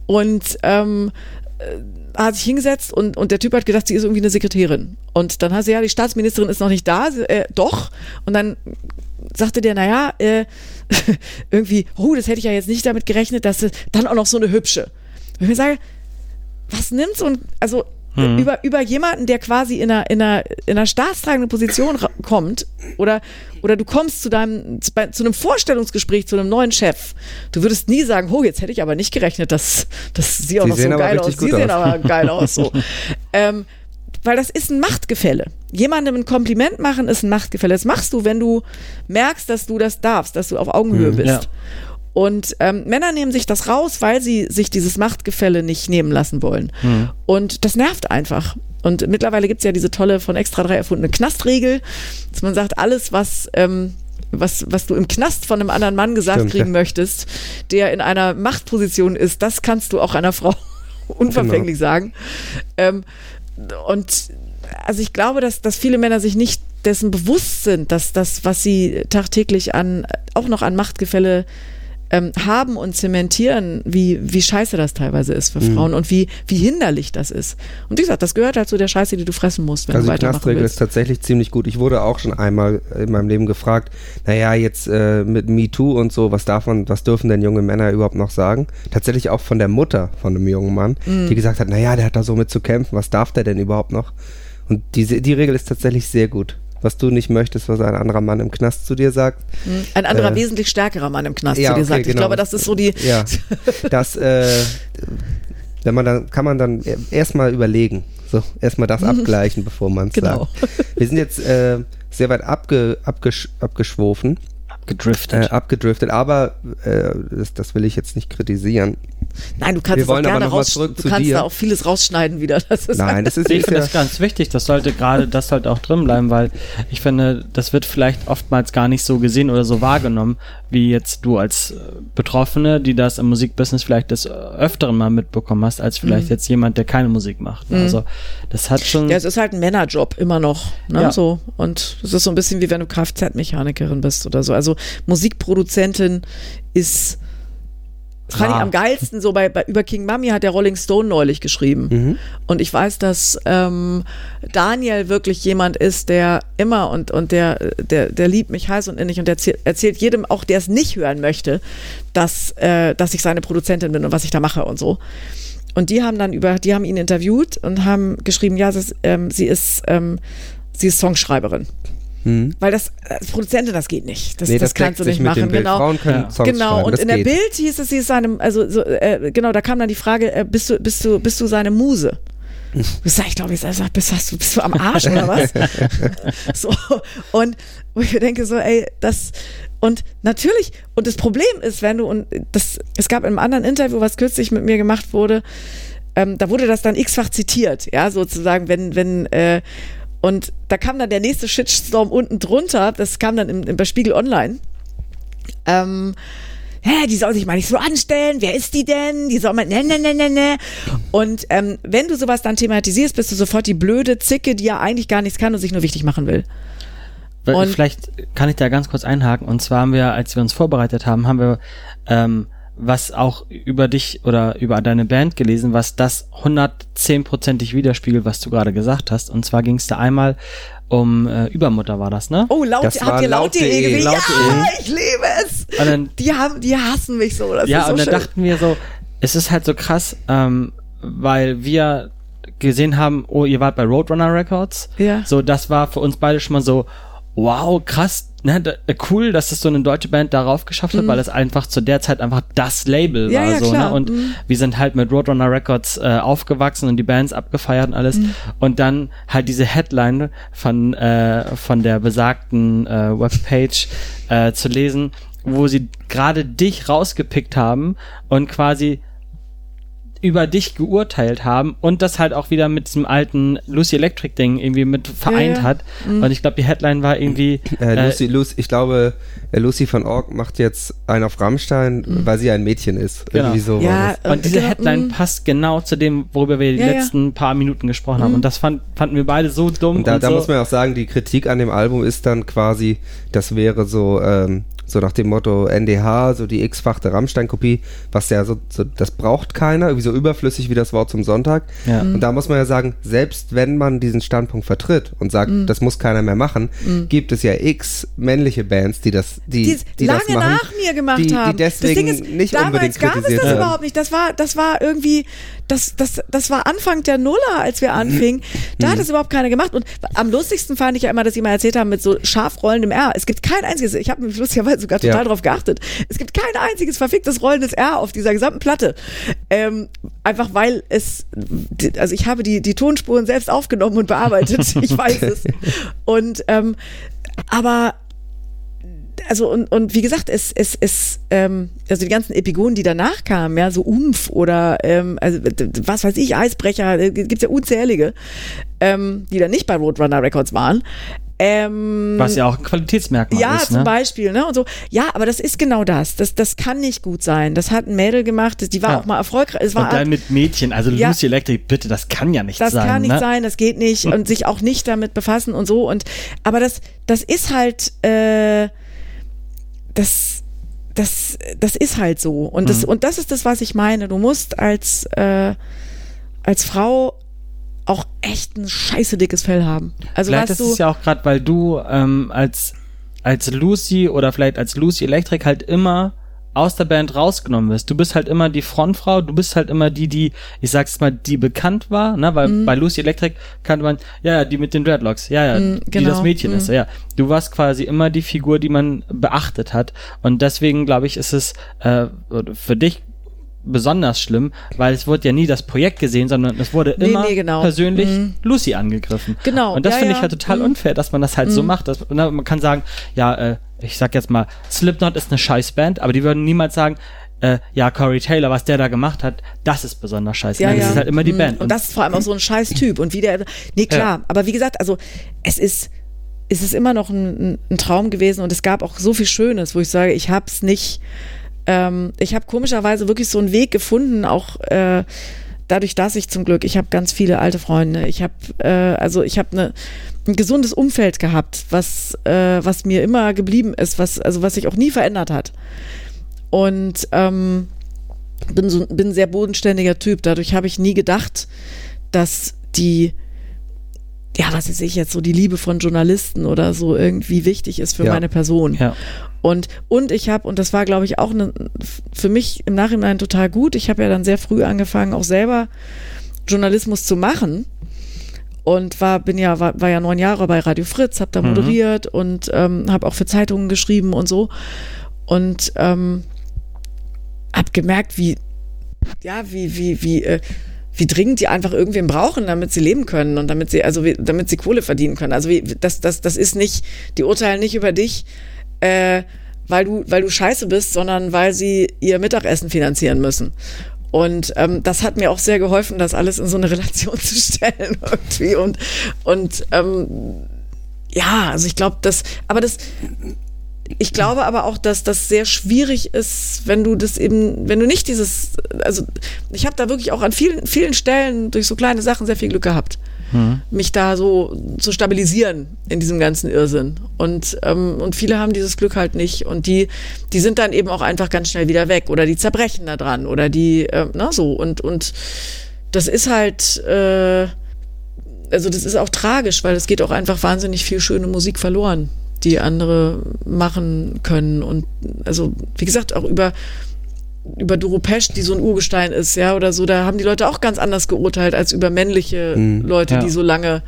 A: und ähm, äh, hat sich hingesetzt und, und der Typ hat gedacht, sie ist irgendwie eine Sekretärin. Und dann hat sie, ja, die Staatsministerin ist noch nicht da, äh, doch. Und dann sagte der, naja, äh, irgendwie, oh, das hätte ich ja jetzt nicht damit gerechnet, dass sie dann auch noch so eine hübsche. Und ich mir sage, was nimmt so ein, also
C: Mhm.
A: über, über jemanden, der quasi in einer, in einer, in einer staatstragenden Position kommt oder, oder du kommst zu deinem, zu, einem Vorstellungsgespräch, zu einem neuen Chef. Du würdest nie sagen, oh, jetzt hätte ich aber nicht gerechnet, dass, dass sie auch
B: Sie
A: noch so
B: sehen
A: geil aus. Sie sehen
B: aus.
A: aber geil aus, so. ähm, weil das ist ein Machtgefälle. Jemandem ein Kompliment machen ist ein Machtgefälle. Das machst du, wenn du merkst, dass du das darfst, dass du auf Augenhöhe
B: Mhm.
A: bist.
C: Ja.
A: Und ähm, Männer nehmen sich das raus, weil sie sich dieses Machtgefälle nicht nehmen lassen wollen. Und das nervt einfach. Und mittlerweile gibt's ja diese tolle von Extra 3 erfundene Knastregel, dass man sagt, alles, was, ähm, was, was du im Knast von einem anderen Mann gesagt
B: Stimmt,
A: kriegen
B: ja.
A: möchtest, der in einer Machtposition ist, das kannst du auch einer Frau unverfänglich sagen. Ähm, und also ich glaube, dass, dass viele Männer sich nicht dessen bewusst sind, dass das, was sie tagtäglich an, auch noch an Machtgefälle ähm, haben und zementieren, wie, wie scheiße das teilweise ist für Frauen und wie, wie hinderlich das ist. Und wie gesagt, das gehört halt zu der Scheiße, die du fressen musst, wenn
B: Also
A: du
B: die
A: weitermachen
B: Knastregel ist
A: willst.
B: tatsächlich ziemlich gut. Ich wurde auch schon einmal in meinem Leben gefragt, naja, jetzt äh, mit MeToo und so, was darf man, was dürfen denn junge Männer überhaupt noch sagen? Tatsächlich auch von der Mutter von einem jungen Mann,
A: Mhm.
B: die gesagt hat, naja, der hat da so mit zu kämpfen, was darf der denn überhaupt noch? Und diese, die Regel ist tatsächlich sehr gut. Was du nicht möchtest, was ein anderer Mann im Knast zu dir sagt.
A: Ein anderer,
B: äh,
A: wesentlich stärkerer Mann im Knast
B: ja,
A: zu dir
B: okay,
A: sagt. Ich
B: genau.
A: glaube, das ist so die,
B: Ja, das, äh, wenn man dann, kann man dann erstmal überlegen. So, erstmal das abgleichen, bevor man es
A: Genau.
B: sagt. Wir sind jetzt äh, sehr weit abge, abgesch, abgeschwofen, äh,
C: Gedriftet.
B: abgedriftet, aber äh, das, das will ich jetzt nicht kritisieren.
A: Nein, du kannst
B: Wir
A: es auch gerne raus,
B: zurück
A: du
B: zu
A: kannst
B: dir.
A: da auch vieles rausschneiden wieder. Das ist
B: Nein, das ist,
C: Ich finde das ganz wichtig, das sollte gerade, das sollte auch drin bleiben, weil ich finde, das wird vielleicht oftmals gar nicht so gesehen oder so wahrgenommen, wie jetzt du als äh, Betroffene, die das im Musikbusiness vielleicht des Öfteren mal mitbekommen hast, als vielleicht jetzt jemand, der keine Musik macht. ne? Also das hat schon.
A: Ja, es ist halt ein Männerjob immer noch, ne?
C: Ja.
A: So und es ist so ein bisschen wie wenn du Kfz-Mechanikerin bist oder so. Also Musikproduzentin ist Das fand ich am geilsten, so bei, bei über King Mummy hat der Rolling Stone neulich geschrieben.
B: Mhm.
A: Und ich weiß, dass ähm, Daniel wirklich jemand ist, der immer und, und der, der, der liebt mich heiß und innig und erzählt, erzählt jedem, auch der es nicht hören möchte, dass, äh, dass ich seine Produzentin bin und was ich da mache und so. Und die haben dann über, die haben ihn interviewt und haben geschrieben, ja, ist, ähm, sie ist, ähm, sie ist Songschreiberin.
B: Hm.
A: Weil das, als Produzentin, das geht nicht. Das,
B: Nee,
A: das,
B: das,
A: kannst du nicht machen. Genau.
B: Frauen können
C: Ja.
B: Songs
A: Genau,
B: schreiben.
A: und
B: das
A: in der
B: geht.
A: Bild hieß es, sie ist seine, also so, äh, genau, da kam dann die Frage, äh, bist du, bist du, bist du seine Muse? Ich sag, ich glaube, ich sag, bist, hast du, bist du am Arsch oder was? so, und wo ich mir denke, so, ey, das, und natürlich, und das Problem ist, wenn du, und das, es gab in einem anderen Interview, was kürzlich mit mir gemacht wurde, ähm, da wurde das dann x-fach zitiert, ja, sozusagen, wenn, wenn, äh, und da kam dann der nächste Shitstorm unten drunter, das kam dann im, im, bei Spiegel Online. Ähm, hä, die soll sich mal nicht so anstellen, wer ist die denn? Die soll mal, ne, ne, ne, ne, ne. Und ähm, wenn du sowas dann thematisierst, bist du sofort die blöde Zicke, die ja eigentlich gar nichts kann und sich nur wichtig machen will. Und-
C: Vielleicht kann ich da ganz kurz einhaken. Und zwar haben wir, als wir uns vorbereitet haben, haben wir ähm, was auch über dich oder über deine Band gelesen, was das 110%ig widerspiegelt, was du gerade gesagt hast. Und zwar ging es da einmal um äh, Übermutter war das, ne?
A: Oh, laut,
B: Das
A: habt
B: war
A: ihr laut.de
B: laut.de.
A: gewählt? Ja,
C: Laut.de.
A: ich liebe es.
C: Und dann,
A: Die haben, die hassen mich so. Das
C: ja,
A: ist so
C: und dann
A: schön.
C: dachten wir so, es ist halt so krass, ähm, weil wir gesehen haben, oh, ihr wart bei Roadrunner Records.
A: Ja.
C: So, das war für uns beide schon mal so, wow, krass, ne, da, äh, cool, dass das so eine deutsche Band darauf geschafft hat, weil das einfach zu der Zeit einfach das Label
A: Mhm. Ja,
C: war.
A: ja,
C: so,
A: klar.
C: Ne? Und
A: Mhm.
C: wir sind halt mit Roadrunner Records äh, aufgewachsen und die Bands abgefeiert und alles.
A: Mhm.
C: Und dann halt diese Headline von, äh, von der besagten äh, Webpage äh, zu lesen, wo sie gerade dich rausgepickt haben und quasi über dich geurteilt haben und das halt auch wieder mit diesem alten Lucy Electric Ding irgendwie mit vereint
A: ja.
C: hat. Und ich glaube, die Headline war irgendwie
B: Äh, Lucy, Lucy, ich glaube, äh, Lucy von Org macht jetzt einen auf Rammstein, weil sie ein Mädchen ist.
C: Genau.
B: Irgendwie so
A: Ja.
C: Und diese Headline passt genau zu dem, worüber wir die
A: Ja, ja.
C: letzten paar Minuten gesprochen haben. Und das fand, fanden wir beide so dumm.
B: Und da,
C: und
B: da
C: so,
B: muss man auch sagen, die Kritik an dem Album ist dann quasi, das wäre so, ähm, so nach dem Motto NDH, so die x-fachte Rammstein-Kopie, was ja so, so, das braucht keiner, irgendwie so überflüssig wie das Wort zum Sonntag.
C: Ja.
B: Und da muss man ja sagen, selbst wenn man diesen Standpunkt vertritt und sagt, das muss keiner mehr machen, gibt es ja x männliche Bands, die das, die,
A: die,
B: die
A: lange
B: das machen,
A: nach mir gemacht
B: die,
A: haben.
B: die deswegen
A: das Ding ist,
B: nicht
A: damals
B: unbedingt
A: gab es das
B: werden.
A: überhaupt nicht. Das war, das war irgendwie, das, das, das war Anfang der Nuller, als wir anfingen. Da
B: Mhm.
A: hat es überhaupt keiner gemacht. Und am lustigsten fand ich ja immer, dass sie mal erzählt haben mit so scharf rollendem R. Es gibt kein einziges, ich habe mich lustigerweise sogar total
B: Ja.
A: drauf geachtet. Es gibt kein einziges verficktes rollendes R auf dieser gesamten Platte. Ähm, einfach weil es, also ich habe die, die Tonspuren selbst aufgenommen und bearbeitet. ich weiß es. Und, ähm, aber also und, und wie gesagt, es, es, es, ähm, also die ganzen Epigonen, die danach kamen, ja, so Umf oder ähm, also was weiß ich, Eisbrecher, äh, gibt's ja unzählige, ähm, die dann nicht bei Roadrunner Records waren. Ähm,
C: was ja auch ein Qualitätsmerkmal
A: ja,
C: ist.
A: zum
C: Ne?
A: Beispiel, ne? Und so. Ja, aber das ist genau das. Das, das kann nicht gut sein. Das hat ein Mädel gemacht, das- die war
C: Ja.
A: auch mal erfolgreich. Es war
C: Und dann mit Mädchen, also
A: Ja.
C: Lucy Electric, bitte, das kann ja nicht
A: das
C: sein.
A: kann nicht
C: ne?
A: sein, das geht nicht und sich auch nicht damit befassen und so und aber das das ist halt äh, das das das ist halt so. Und das
C: Mhm.
A: und das ist das was ich meine. Du musst als äh, als Frau auch echt ein scheiße dickes Fell haben. Also
C: vielleicht
A: weißt
C: ist
A: du
C: es ja auch gerade, weil du ähm, als, als Lucy oder vielleicht als Lucy Electric halt immer aus der Band rausgenommen wirst. Du bist halt immer die Frontfrau, du bist halt immer die, die, ich sag's mal, die bekannt war, ne? Weil
A: Mhm.
C: bei Lucy Electric kannte man, ja, ja, die mit den Dreadlocks, ja, ja,
A: Mhm,
C: die
A: genau.
C: das Mädchen ist, ja. Du warst quasi immer die Figur, die man beachtet hat. Und deswegen, glaube ich, ist es äh, für dich besonders schlimm, weil es wurde ja nie das Projekt gesehen, sondern es wurde
A: Nee,
C: immer
A: nee, genau.
C: persönlich
A: Mhm.
C: Lucy angegriffen.
A: Genau,
C: Und das
A: ja,
C: finde
A: ja.
C: ich halt total
A: Mhm.
C: unfair, dass man das halt so macht. Dass, na, man kann sagen, ja, äh, ich sag jetzt mal, Slipknot ist eine scheiß Band, aber die würden niemals sagen, äh, ja, Corey Taylor, was der da gemacht hat, das ist besonders scheiße.
A: Ja,
C: Nein,
A: ja.
C: Das ist halt immer die
A: Mhm.
C: Band.
A: Und das ist vor allem auch so ein scheiß Typ. Und wie der, nee, klar. Aber wie gesagt, also, es ist, es ist immer noch ein, ein- ein Traum gewesen und es gab auch so viel Schönes, wo ich sage, ich hab's nicht, ähm, ich habe komischerweise wirklich so einen Weg gefunden, auch, äh, dadurch, dass ich zum Glück, ich habe ganz viele alte Freunde, ich habe, äh, also ich habe ein gesundes Umfeld gehabt, was, äh, was mir immer geblieben ist, was, also was sich auch nie verändert hat. Und ähm, bin so bin ein sehr bodenständiger Typ. Dadurch habe ich nie gedacht, dass die ja, was weiß ich jetzt, so die Liebe von Journalisten oder so irgendwie wichtig ist für
B: Ja.
A: meine Person.
C: Ja.
A: Und, und ich habe, und das war, glaube ich, auch ne, für mich im Nachhinein total gut, ich habe ja dann sehr früh angefangen, auch selber Journalismus zu machen. Und war, bin ja, war, war ja neun Jahre bei Radio Fritz, habe da
C: Mhm.
A: moderiert und ähm, habe auch für Zeitungen geschrieben und so. Und ähm, habe gemerkt, wie, ja, wie, wie, wie, äh, wie dringend die einfach irgendwen brauchen, damit sie leben können und damit sie, also wie, damit sie Kohle verdienen können. Also wie, das, das, das ist nicht, die urteilen nicht über dich, äh, weil du, weil du scheiße bist, sondern weil sie ihr Mittagessen finanzieren müssen. Und ähm, das hat mir auch sehr geholfen, das alles in so eine Relation zu stellen irgendwie. Und, und ähm, ja, also ich glaube, das, aber das, ich glaube aber auch, dass das sehr schwierig ist, wenn du das eben, wenn du nicht dieses, also ich habe da wirklich auch an vielen, vielen Stellen durch so kleine Sachen sehr viel Glück gehabt, mich da so zu stabilisieren in diesem ganzen Irrsinn. Und, ähm, und viele haben dieses Glück halt nicht und die, die sind dann eben auch einfach ganz schnell wieder weg oder die zerbrechen da dran oder die, äh, na so. Und, und das ist halt, äh, also das ist auch tragisch, weil es geht auch einfach wahnsinnig viel schöne Musik verloren, die andere machen können. Und also, wie gesagt, auch über, über Doro Pesch, die so ein Urgestein ist, ja, oder so, da haben die Leute auch ganz anders geurteilt als über männliche Leute,
C: Ja.
A: die so lange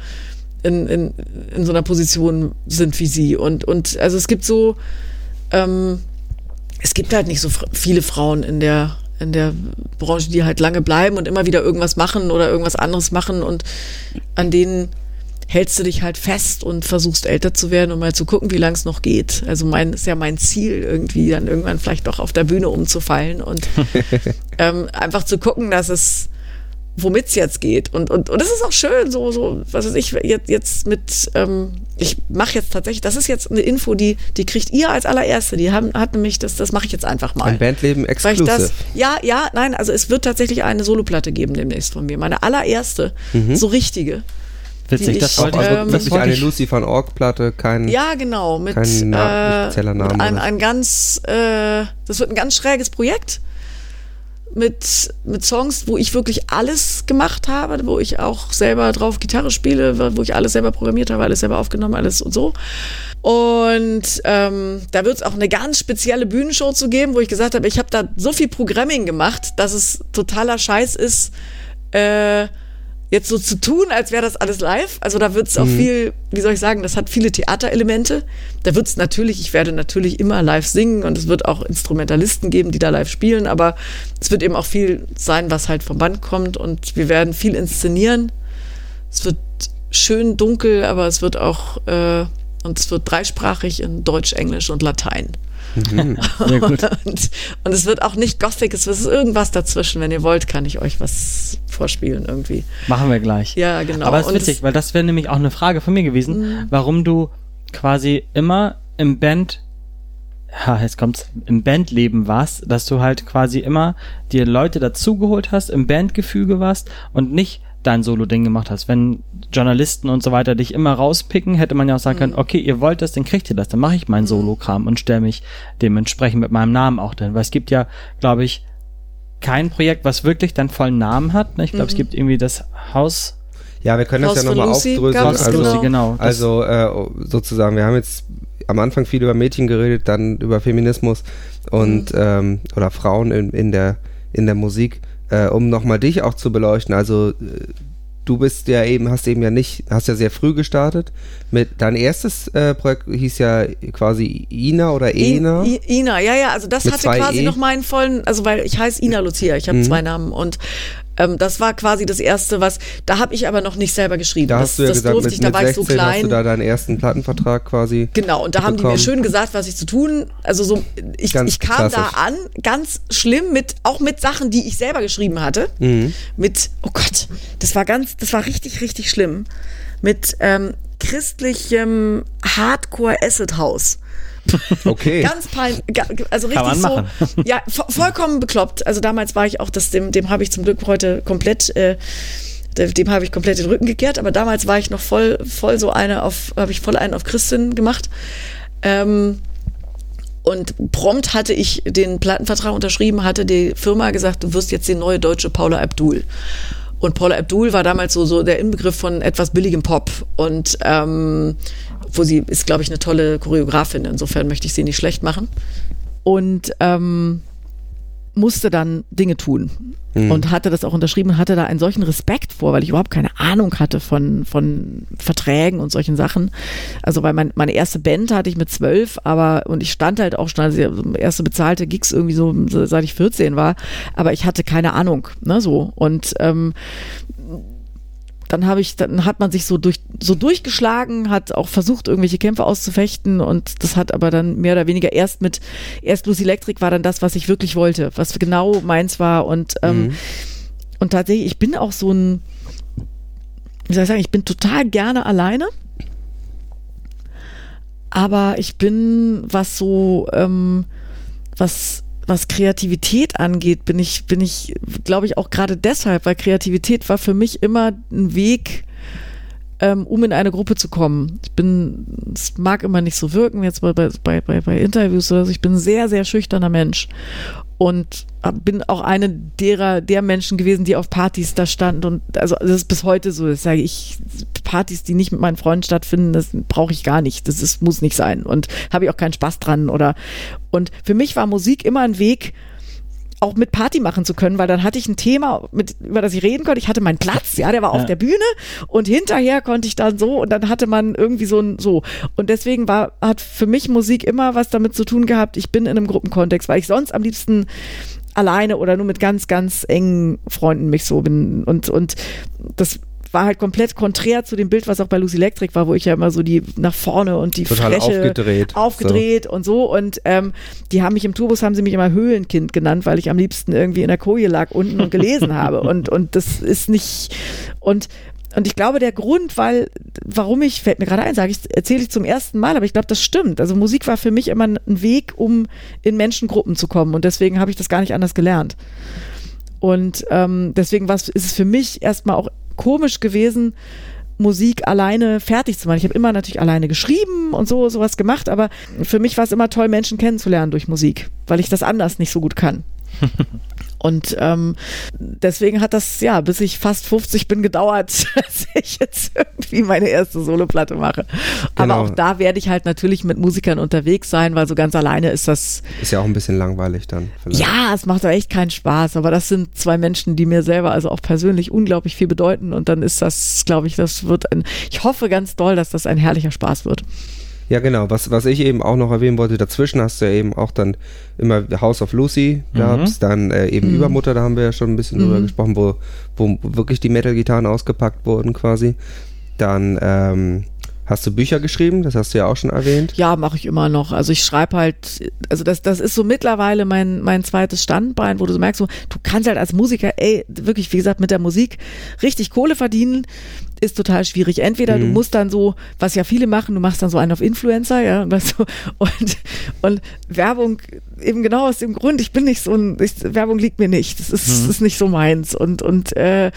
A: in, in, in so einer Position sind wie sie. Und, und also es gibt so, ähm, es gibt halt nicht so viele Frauen in der in der Branche, die halt lange bleiben und immer wieder irgendwas machen oder irgendwas anderes machen und an denen hältst du dich halt fest und versuchst älter zu werden und mal zu gucken, wie lang es noch geht. Also mein ist ja mein Ziel irgendwie dann irgendwann vielleicht doch auf der Bühne umzufallen und ähm, einfach zu gucken, dass es womit es jetzt geht. Und, und, und das ist auch schön, so, so, was weiß ich, jetzt, jetzt mit, ähm, ich mache jetzt tatsächlich, das ist jetzt eine Info, die, die kriegt ihr als allererste. Die haben, hat nämlich, das, das mache ich jetzt einfach mal.
B: Ein Bandleben Exclusive.
A: das, ja, ja, nein, also es wird tatsächlich eine Soloplatte geben demnächst von mir. Meine allererste, so richtige.
C: Witzig, das wollte ich,
A: ähm,
B: also
C: das
B: wirklich eine
C: ich
B: Lucy van Org Platte, kein
A: Ja, genau, mit
B: Kein Na-
A: äh,
B: spezieller Name
A: ein, ein ganz, äh, das wird ein ganz schräges Projekt mit, mit Songs, wo ich wirklich alles gemacht habe, wo ich auch selber drauf Gitarre spiele, wo ich alles selber programmiert habe, alles selber aufgenommen, alles und so. Und ähm, da wird es auch eine ganz spezielle Bühnenshow zu geben, wo ich gesagt habe, ich habe da so viel Programming gemacht, dass es totaler Scheiß ist, äh, jetzt so zu tun, als wäre das alles live. Also da wird es auch viel, wie soll ich sagen, das hat viele Theaterelemente. Da wird es natürlich, ich werde natürlich immer live singen und es wird auch Instrumentalisten geben, die da live spielen, aber es wird eben auch viel sein, was halt vom Band kommt und wir werden viel inszenieren. Es wird schön dunkel, aber es wird auch, äh, und es wird dreisprachig in Deutsch, Englisch und Latein.
C: sehr gut.
A: Und, und es wird auch nicht Gothic, es ist irgendwas dazwischen. Wenn ihr wollt, kann ich euch was vorspielen irgendwie.
C: Machen wir gleich.
A: Ja, genau.
C: Aber es ist
A: Und
C: witzig, weil das wäre nämlich auch eine Frage von mir gewesen, warum du quasi immer im Band, ha, jetzt kommt's, im Bandleben warst, dass du halt quasi immer dir Leute dazugeholt hast, im Bandgefüge warst und nicht dein Solo-Ding gemacht hast. Wenn Journalisten und so weiter dich immer rauspicken, hätte man ja auch sagen können, okay, ihr wollt das, dann kriegt ihr das, dann mache ich meinen Solo-Kram und stelle mich dementsprechend mit meinem Namen auch dahin. Weil es gibt ja, glaube ich, kein Projekt, was wirklich deinen vollen Namen hat. ne? Ich glaube, es gibt irgendwie das Haus
B: Ja, wir können das
A: Haus
B: ja
A: von
B: nochmal
A: Lucy
B: aufdröseln.
A: gab es,
B: Also,
A: genau.
C: genau. Das-
B: also äh, sozusagen, wir haben jetzt am Anfang viel über Mädchen geredet, dann über Feminismus und
A: Mhm.
B: ähm, oder Frauen in, in der in der Musik, äh, um nochmal dich auch zu beleuchten. Also äh, du bist ja eben, hast eben ja nicht, hast ja sehr früh gestartet. Mit dein erstes äh, Projekt hieß ja quasi Ina oder Ena.
A: I, I, Ina, ja, ja, also das hatte quasi
B: E?
A: noch meinen vollen, also weil ich heiße Ina Lucia, ich habe zwei Namen und ähm, das war quasi das erste, was, da habe ich aber noch nicht selber geschrieben.
B: da
A: das
B: hast du ja
A: das
B: gesagt,
A: durfte
B: mit,
A: ich, da
B: mit
A: war ich
B: 16
A: so klein.
B: hast du da deinen ersten Plattenvertrag quasi.
A: Genau, und da haben die mir
B: bekommen.
A: schön gesagt, was ich zu tun. Also so, ich,
B: Ganz
A: ich kam
B: klassisch.
A: da an, ganz schlimm mit, auch mit Sachen, die ich selber geschrieben hatte.
B: Mhm.
A: Mit, oh Gott, das war ganz, das war richtig, richtig schlimm. Mit ähm, christlichem Hardcore Acid House.
B: Okay.
A: Ganz peinlich, also richtig so, ja, vo vollkommen bekloppt. Also damals war ich auch, das, dem, dem habe ich zum Glück heute komplett, äh, dem, dem habe ich komplett den Rücken gekehrt, aber damals war ich noch voll, voll so eine auf, habe ich voll einen auf Christin gemacht. Ähm, Und prompt hatte ich den Plattenvertrag unterschrieben, hatte die Firma gesagt, du wirst jetzt die neue deutsche Paula Abdul. Und Paula Abdul war damals so, so der Inbegriff von etwas billigem Pop. Und ähm, wo sie ist, glaube ich, eine tolle Choreografin. Insofern möchte ich sie nicht schlecht machen. Und ähm, musste dann Dinge tun mhm. und hatte das auch unterschrieben und hatte da einen solchen Respekt vor, weil ich überhaupt keine Ahnung hatte von, von Verträgen und solchen Sachen. Also weil mein, meine erste Band hatte ich mit zwölf, aber und ich stand halt auch schon, also erste bezahlte Gigs irgendwie so, seit ich 14 war, aber ich hatte keine Ahnung, ne, so. Und ähm, dann habe ich, dann hat man sich so durch, so durchgeschlagen, hat auch versucht, irgendwelche Kämpfe auszufechten und das hat aber dann mehr oder weniger erst mit, erst Lucy Electric war dann das, was ich wirklich wollte, was genau meins war und, ähm, mhm. und tatsächlich, ich bin auch so ein, wie soll ich sagen, ich bin total gerne alleine, aber ich bin, was so, ähm, was was Kreativität angeht, bin ich, bin ich, glaube ich, auch gerade deshalb, weil Kreativität war für mich immer ein Weg, ähm, um in eine Gruppe zu kommen. Ich bin, es mag immer nicht so wirken, jetzt bei, bei, bei, bei Interviews oder so, ich bin ein sehr, sehr schüchterner Mensch und bin auch eine derer der Menschen gewesen, die auf Partys da standen und also das ist bis heute so, das sage ich, Partys, die nicht mit meinen Freunden stattfinden, das brauche ich gar nicht, das ist, muss nicht sein und habe ich auch keinen Spaß dran oder und für mich war Musik immer ein Weg, auch mit Party machen zu können, weil dann hatte ich ein Thema, mit, über das ich reden konnte. Ich hatte meinen Platz, ja, der war ja. auf der Bühne und hinterher konnte ich dann so und dann hatte man irgendwie so ein so. Und deswegen war, hat für mich Musik immer was damit zu tun gehabt, ich bin in einem Gruppenkontext, weil ich sonst am liebsten alleine oder nur mit ganz, ganz engen Freunden mich so bin. Und, und das war halt komplett konträr zu dem Bild, was auch bei Lucy Electric war, wo ich ja immer so die nach vorne und die
B: Total
A: Freche
B: aufgedreht,
A: aufgedreht so. und so. Und ähm, die haben mich im Tourbus, haben sie mich immer Höhlenkind genannt, weil ich am liebsten irgendwie in der Koje lag unten und gelesen habe. Und, und das ist nicht, und und ich glaube, der Grund, weil, warum ich, fällt mir gerade ein, sage ich, erzähle ich zum ersten Mal, aber ich glaube, das stimmt. Also Musik war für mich immer ein Weg, um in Menschengruppen zu kommen. Und deswegen habe ich das gar nicht anders gelernt. Und ähm, deswegen ist es für mich erstmal auch komisch gewesen, Musik alleine fertig zu machen. Ich habe immer natürlich alleine geschrieben und so sowas gemacht, aber für mich war es immer toll, Menschen kennenzulernen durch Musik, weil ich das anders nicht so gut kann. Und ähm, deswegen hat das, ja, bis ich fast 50 bin, gedauert, dass ich jetzt irgendwie meine erste Soloplatte mache. Genau. Aber auch da werde ich halt natürlich mit Musikern unterwegs sein, weil so ganz alleine ist das.
B: Ist ja auch ein bisschen langweilig dann.
A: Vielleicht. Ja, es macht aber echt keinen Spaß. Aber das sind zwei Menschen, die mir selber also auch persönlich unglaublich viel bedeuten. Und dann ist das, glaube ich, das wird ein, ich hoffe ganz doll, dass das ein herrlicher Spaß wird.
B: Ja, genau. Was, was ich eben auch noch erwähnen wollte, dazwischen hast du ja eben auch dann immer House of Lucy gab's, mhm. dann äh, eben mhm. Übermutter, da haben wir ja schon ein bisschen mhm. drüber gesprochen, wo, wo wirklich die Metal-Gitarren ausgepackt wurden quasi. Dann ähm, Hast du Bücher geschrieben? Das hast du ja auch schon erwähnt.
A: Ja, mache ich immer noch. Also ich schreibe halt, also das, das ist so mittlerweile mein, mein zweites Standbein, wo du so merkst, so, du kannst halt als Musiker, ey, wirklich, wie gesagt, mit der Musik richtig Kohle verdienen ist total schwierig. Entweder mhm. du musst dann so, was ja viele machen, du machst dann so einen auf Influencer, ja, und, so, und, und Werbung eben genau aus dem Grund, ich bin nicht so ein, ich, Werbung liegt mir nicht. Das ist, mhm. ist nicht so meins. Und, und äh,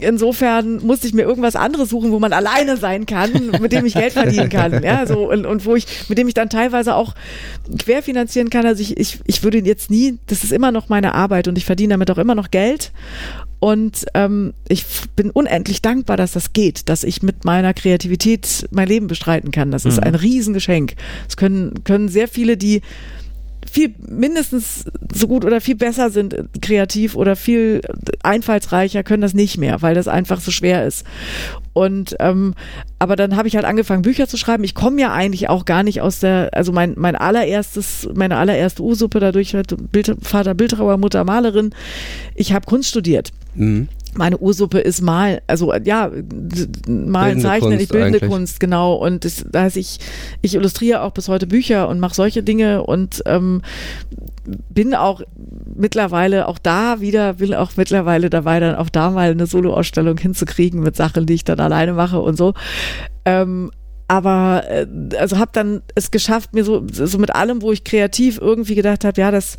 A: insofern musste ich mir irgendwas anderes suchen, wo man alleine sein kann, mit dem ich Geld verdienen kann. Ja, so, und, und wo ich, mit dem ich dann teilweise auch querfinanzieren kann. Also ich, ich, ich würde jetzt nie, das ist immer noch meine Arbeit und ich verdiene damit auch immer noch Geld. Und ähm, ich bin unendlich dankbar, dass das geht, dass ich mit meiner Kreativität mein Leben bestreiten kann. Das ist mhm. ein Riesengeschenk. Es können, können sehr viele, die viel mindestens so gut oder viel besser sind kreativ oder viel einfallsreicher können das nicht mehr, weil das einfach so schwer ist. Und ähm, aber dann habe ich halt angefangen Bücher zu schreiben. Ich komme ja eigentlich auch gar nicht aus der, also mein mein allererstes, meine allererste Ursuppe dadurch Bild, Vater Bildhauer, Mutter Malerin. Ich habe Kunst studiert. Mhm meine Ursuppe ist mal, also ja, malen, zeichnen, ich bildende eigentlich. Kunst, genau. Und das, das heißt, ich, ich illustriere auch bis heute Bücher und mache solche Dinge und ähm, bin auch mittlerweile auch da wieder, will auch mittlerweile dabei, dann auch da mal eine Soloausstellung hinzukriegen mit Sachen, die ich dann alleine mache und so. Ähm, aber äh, also habe dann es geschafft, mir so, so mit allem, wo ich kreativ irgendwie gedacht habe, ja, das,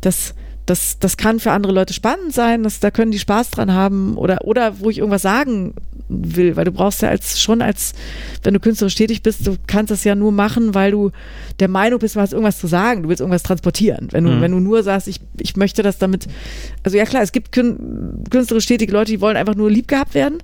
A: das das, das kann für andere Leute spannend sein, das, da können die Spaß dran haben oder, oder wo ich irgendwas sagen will, weil du brauchst ja als schon als, wenn du künstlerisch tätig bist, du kannst das ja nur machen, weil du der Meinung bist, du hast irgendwas zu sagen, du willst irgendwas transportieren. Wenn du, mhm. wenn du nur sagst, ich, ich möchte das damit, also ja klar, es gibt künstlerisch tätige Leute, die wollen einfach nur lieb gehabt werden.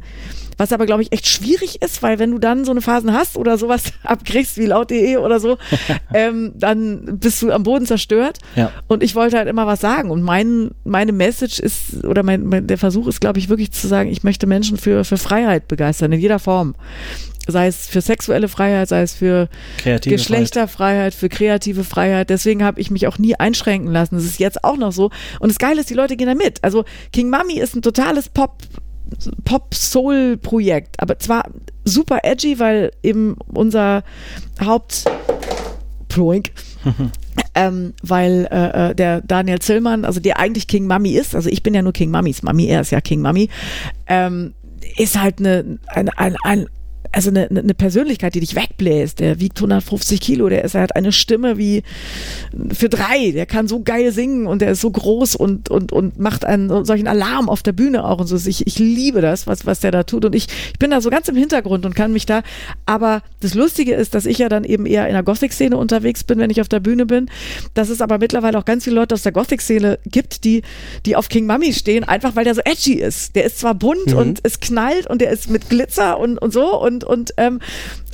A: Was aber, glaube ich, echt schwierig ist, weil wenn du dann so eine Phasen hast oder sowas abkriegst wie laut.de oder so, ähm, dann bist du am Boden zerstört. Ja. Und ich wollte halt immer was sagen. Und mein, meine Message ist, oder mein, mein der Versuch ist, glaube ich, wirklich zu sagen, ich möchte Menschen für, für Freiheit begeistern, in jeder Form sei es für sexuelle Freiheit, sei es für kreative Geschlechterfreiheit, für kreative Freiheit. Deswegen habe ich mich auch nie einschränken lassen. Das ist jetzt auch noch so. Und das Geile ist, die Leute gehen da mit. Also King Mami ist ein totales Pop Pop-Soul-Projekt, aber zwar super edgy, weil eben unser Haupt Ploink, ähm, weil äh, äh, der Daniel Zillmann, also der eigentlich King Mami ist, also ich bin ja nur King Mamis Mami, er ist ja King Mami, ähm, ist halt eine, ein, ein, ein also eine, eine Persönlichkeit, die dich wegbläst. Der wiegt 150 Kilo, der ist, er hat eine Stimme wie für drei, der kann so geil singen und der ist so groß und, und, und macht einen solchen Alarm auf der Bühne auch und so. Ich, ich liebe das, was, was der da tut und ich, ich bin da so ganz im Hintergrund und kann mich da, aber das Lustige ist, dass ich ja dann eben eher in der Gothic-Szene unterwegs bin, wenn ich auf der Bühne bin, dass es aber mittlerweile auch ganz viele Leute aus der Gothic-Szene gibt, die, die auf King Mummy stehen, einfach weil der so edgy ist. Der ist zwar bunt mhm. und es knallt und der ist mit Glitzer und, und so und und, und ähm,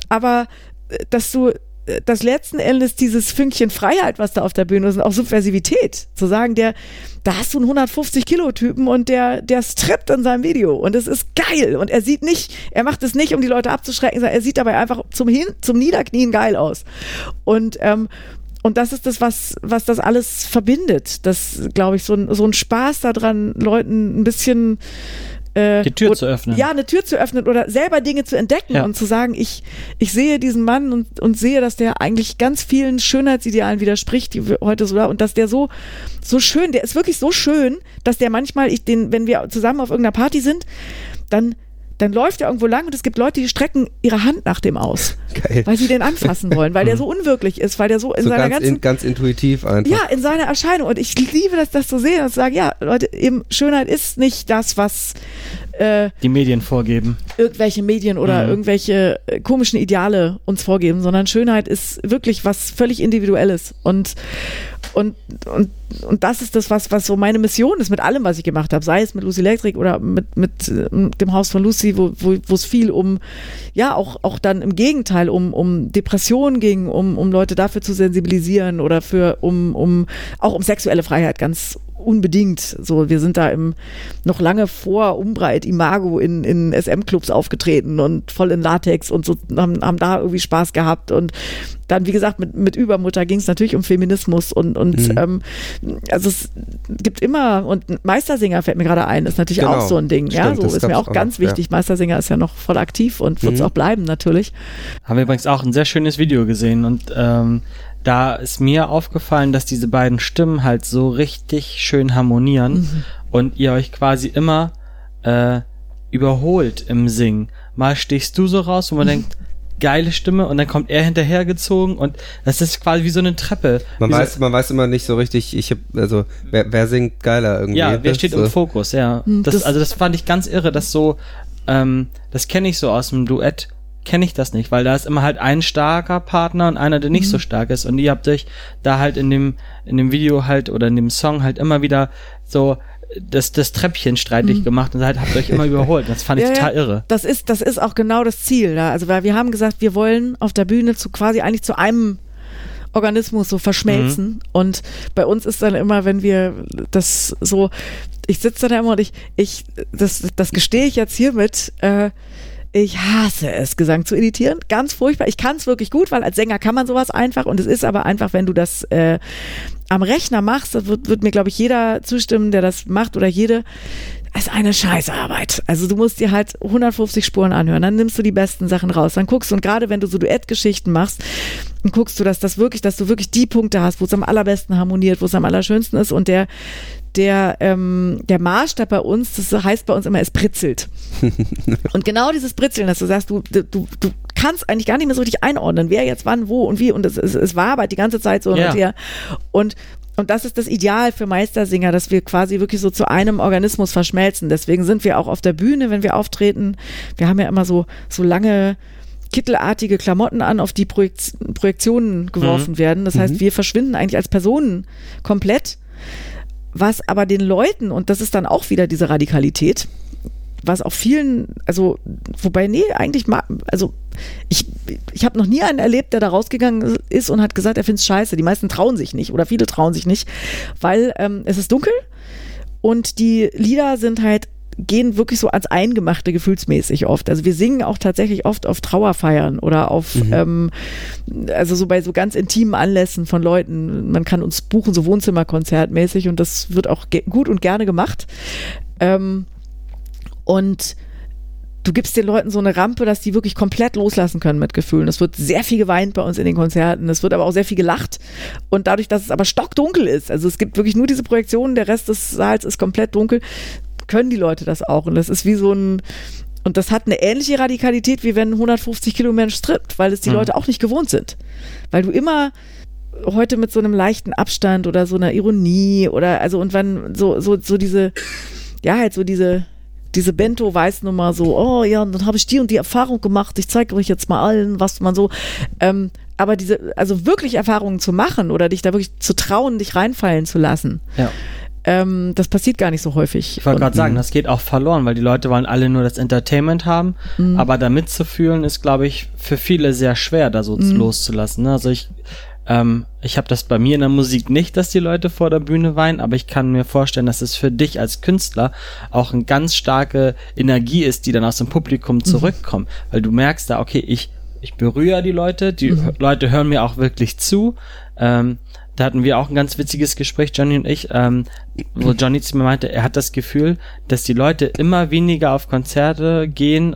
A: aber äh, dass du äh, das letzten Endes dieses Fünkchen Freiheit, was da auf der Bühne ist, und auch Subversivität, zu sagen, der, da hast du einen 150 Kilo Typen und der, der strippt in seinem Video. Und es ist geil. Und er sieht nicht, er macht es nicht, um die Leute abzuschrecken, sondern er sieht dabei einfach zum Hin, zum Niederknien geil aus. Und ähm, und das ist das, was, was das alles verbindet. Das, glaube ich, so ein, so ein Spaß daran, Leuten ein bisschen
C: äh, die Tür zu öffnen.
A: Ja, eine Tür zu öffnen oder selber Dinge zu entdecken ja. und zu sagen, ich, ich sehe diesen Mann und, und sehe, dass der eigentlich ganz vielen Schönheitsidealen widerspricht, die wir heute so und dass der so, so schön, der ist wirklich so schön, dass der manchmal, ich den, wenn wir zusammen auf irgendeiner Party sind, dann dann läuft er irgendwo lang und es gibt Leute, die strecken ihre Hand nach dem aus, Geil. weil sie den anfassen wollen, weil der so unwirklich ist, weil der so in so seiner
B: ganz
A: ganzen
B: in, ganz intuitiv einfach.
A: Ja, in seiner Erscheinung und ich liebe das, das zu sehen und zu sagen, ja, Leute, eben Schönheit ist nicht das, was
C: äh, die Medien vorgeben.
A: Irgendwelche Medien oder mhm. irgendwelche äh, komischen Ideale uns vorgeben, sondern Schönheit ist wirklich was völlig Individuelles und und, und, und das ist das, was, was so meine Mission ist mit allem, was ich gemacht habe, sei es mit Lucy Electric oder mit, mit, mit dem Haus von Lucy, wo, wo, wo es viel um, ja, auch, auch dann im Gegenteil, um, um Depressionen ging, um, um Leute dafür zu sensibilisieren oder für, um, um, auch um sexuelle Freiheit ganz unbedingt. So, wir sind da im noch lange vor Umbreit Imago in, in SM-Clubs aufgetreten und voll in Latex und so haben, haben da irgendwie Spaß gehabt und dann, wie gesagt, mit, mit Übermutter ging es natürlich um Feminismus und, und mhm. ähm, also es gibt immer, und Meistersinger fällt mir gerade ein, ist natürlich genau. auch so ein Ding. Stimmt, ja, so ist mir auch ganz auch, wichtig. Ja. Meistersinger ist ja noch voll aktiv und wird es mhm. auch bleiben, natürlich.
C: Haben wir übrigens auch ein sehr schönes Video gesehen und ähm, da ist mir aufgefallen, dass diese beiden Stimmen halt so richtig schön harmonieren mhm. und ihr euch quasi immer äh, überholt im Singen. Mal stichst du so raus, wo man mhm. denkt, geile Stimme und dann kommt er hinterhergezogen und das ist quasi wie so eine Treppe.
B: Man weiß, man weiß immer nicht so richtig, ich hab, also wer, wer singt geiler irgendwie.
C: Ja, wer steht so. im Fokus, ja. Hm, das, also das fand ich ganz irre, dass so, ähm, das kenne ich so aus dem Duett, kenne ich das nicht, weil da ist immer halt ein starker Partner und einer, der nicht mhm. so stark ist. Und ihr habt euch da halt in dem, in dem Video halt oder in dem Song halt immer wieder so das, das Treppchen streitig mhm. gemacht und halt habt euch immer überholt. Das fand ich ja, total irre.
A: Das ist, das ist auch genau das Ziel. Ja. Also, weil wir haben gesagt, wir wollen auf der Bühne zu quasi eigentlich zu einem Organismus so verschmelzen. Mhm. Und bei uns ist dann immer, wenn wir das so, ich sitze da immer und ich, ich, das, das gestehe ich jetzt hiermit, äh, ich hasse es, Gesang zu editieren. Ganz furchtbar. Ich kann es wirklich gut, weil als Sänger kann man sowas einfach. Und es ist aber einfach, wenn du das äh, am Rechner machst, das wird, wird mir, glaube ich, jeder zustimmen, der das macht oder jede. Ist eine Scheißarbeit. Also du musst dir halt 150 Spuren anhören, dann nimmst du die besten Sachen raus, dann guckst du und gerade wenn du so Duettgeschichten machst, dann guckst du, dass das wirklich, dass du wirklich die Punkte hast, wo es am allerbesten harmoniert, wo es am allerschönsten ist und der der, ähm, der Maßstab bei uns, das heißt bei uns immer, es britzelt. und genau dieses Britzeln, dass du sagst, du, du, du kannst eigentlich gar nicht mehr so richtig einordnen, wer jetzt wann, wo und wie. Und es, es, es war aber die ganze Zeit so ja. und her. Und und das ist das Ideal für Meistersinger, dass wir quasi wirklich so zu einem Organismus verschmelzen. Deswegen sind wir auch auf der Bühne, wenn wir auftreten. Wir haben ja immer so, so lange kittelartige Klamotten an, auf die Projekt Projektionen geworfen mhm. werden. Das heißt, mhm. wir verschwinden eigentlich als Personen komplett. Was aber den Leuten, und das ist dann auch wieder diese Radikalität, was auch vielen, also, wobei, nee, eigentlich mal, also ich, ich habe noch nie einen erlebt, der da rausgegangen ist und hat gesagt, er findet scheiße. Die meisten trauen sich nicht oder viele trauen sich nicht, weil ähm, es ist dunkel und die Lieder sind halt gehen wirklich so ans Eingemachte gefühlsmäßig oft. Also wir singen auch tatsächlich oft auf Trauerfeiern oder auf, mhm. ähm, also so bei so ganz intimen Anlässen von Leuten. Man kann uns buchen, so Wohnzimmerkonzertmäßig und das wird auch gut und gerne gemacht. Ähm, und du gibst den Leuten so eine Rampe, dass die wirklich komplett loslassen können mit Gefühlen. Es wird sehr viel geweint bei uns in den Konzerten, es wird aber auch sehr viel gelacht. Und dadurch, dass es aber stockdunkel ist, also es gibt wirklich nur diese Projektionen, der Rest des Saals ist komplett dunkel, können die Leute das auch. Und das ist wie so ein, und das hat eine ähnliche Radikalität, wie wenn 150 Kilo Mensch strippt, weil es die mhm. Leute auch nicht gewohnt sind. Weil du immer heute mit so einem leichten Abstand oder so einer Ironie oder also und wenn so, so, so diese, ja, halt so diese, diese Bento-Weißnummer so, oh ja, und dann habe ich die und die Erfahrung gemacht, ich zeige euch jetzt mal allen, was man so, ähm, aber diese, also wirklich Erfahrungen zu machen oder dich da wirklich zu trauen, dich reinfallen zu lassen. Ja. Ähm, das passiert gar nicht so häufig.
C: Ich wollte gerade sagen, das geht auch verloren, weil die Leute wollen alle nur das Entertainment haben, mhm. aber da mitzufühlen ist, glaube ich, für viele sehr schwer, da so mhm. loszulassen. Ne? Also ich ähm, ich habe das bei mir in der Musik nicht, dass die Leute vor der Bühne weinen, aber ich kann mir vorstellen, dass es für dich als Künstler auch eine ganz starke Energie ist, die dann aus dem Publikum mhm. zurückkommt, mhm. weil du merkst da, okay, ich ich berühre die Leute, die mhm. Leute hören mir auch wirklich zu. Ähm, da hatten wir auch ein ganz witziges Gespräch, Johnny und ich, ähm, wo Johnny zu mir meinte, er hat das Gefühl, dass die Leute immer weniger auf Konzerte gehen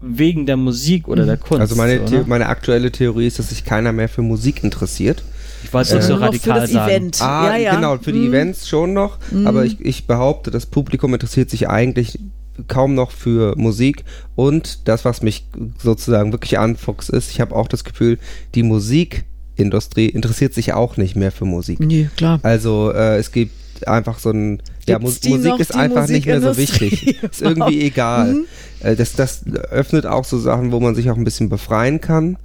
C: wegen der Musik oder der Kunst.
B: Also meine, so, meine aktuelle Theorie ist, dass sich keiner mehr für Musik interessiert.
C: Ich wollte es äh, so radikal für das sagen.
B: Event. Ah, ja, ja. genau, für die mhm. Events schon noch, mhm. aber ich, ich behaupte, das Publikum interessiert sich eigentlich kaum noch für Musik und das, was mich sozusagen wirklich anfuchst, ist, ich habe auch das Gefühl, die Musikindustrie interessiert sich auch nicht mehr für Musik.
A: Nee, klar.
B: Also äh, es gibt einfach so ein, ja, Mu Musik ist einfach nicht mehr so wichtig. ist irgendwie egal. Mhm. Äh, das, das öffnet auch so Sachen, wo man sich auch ein bisschen befreien kann,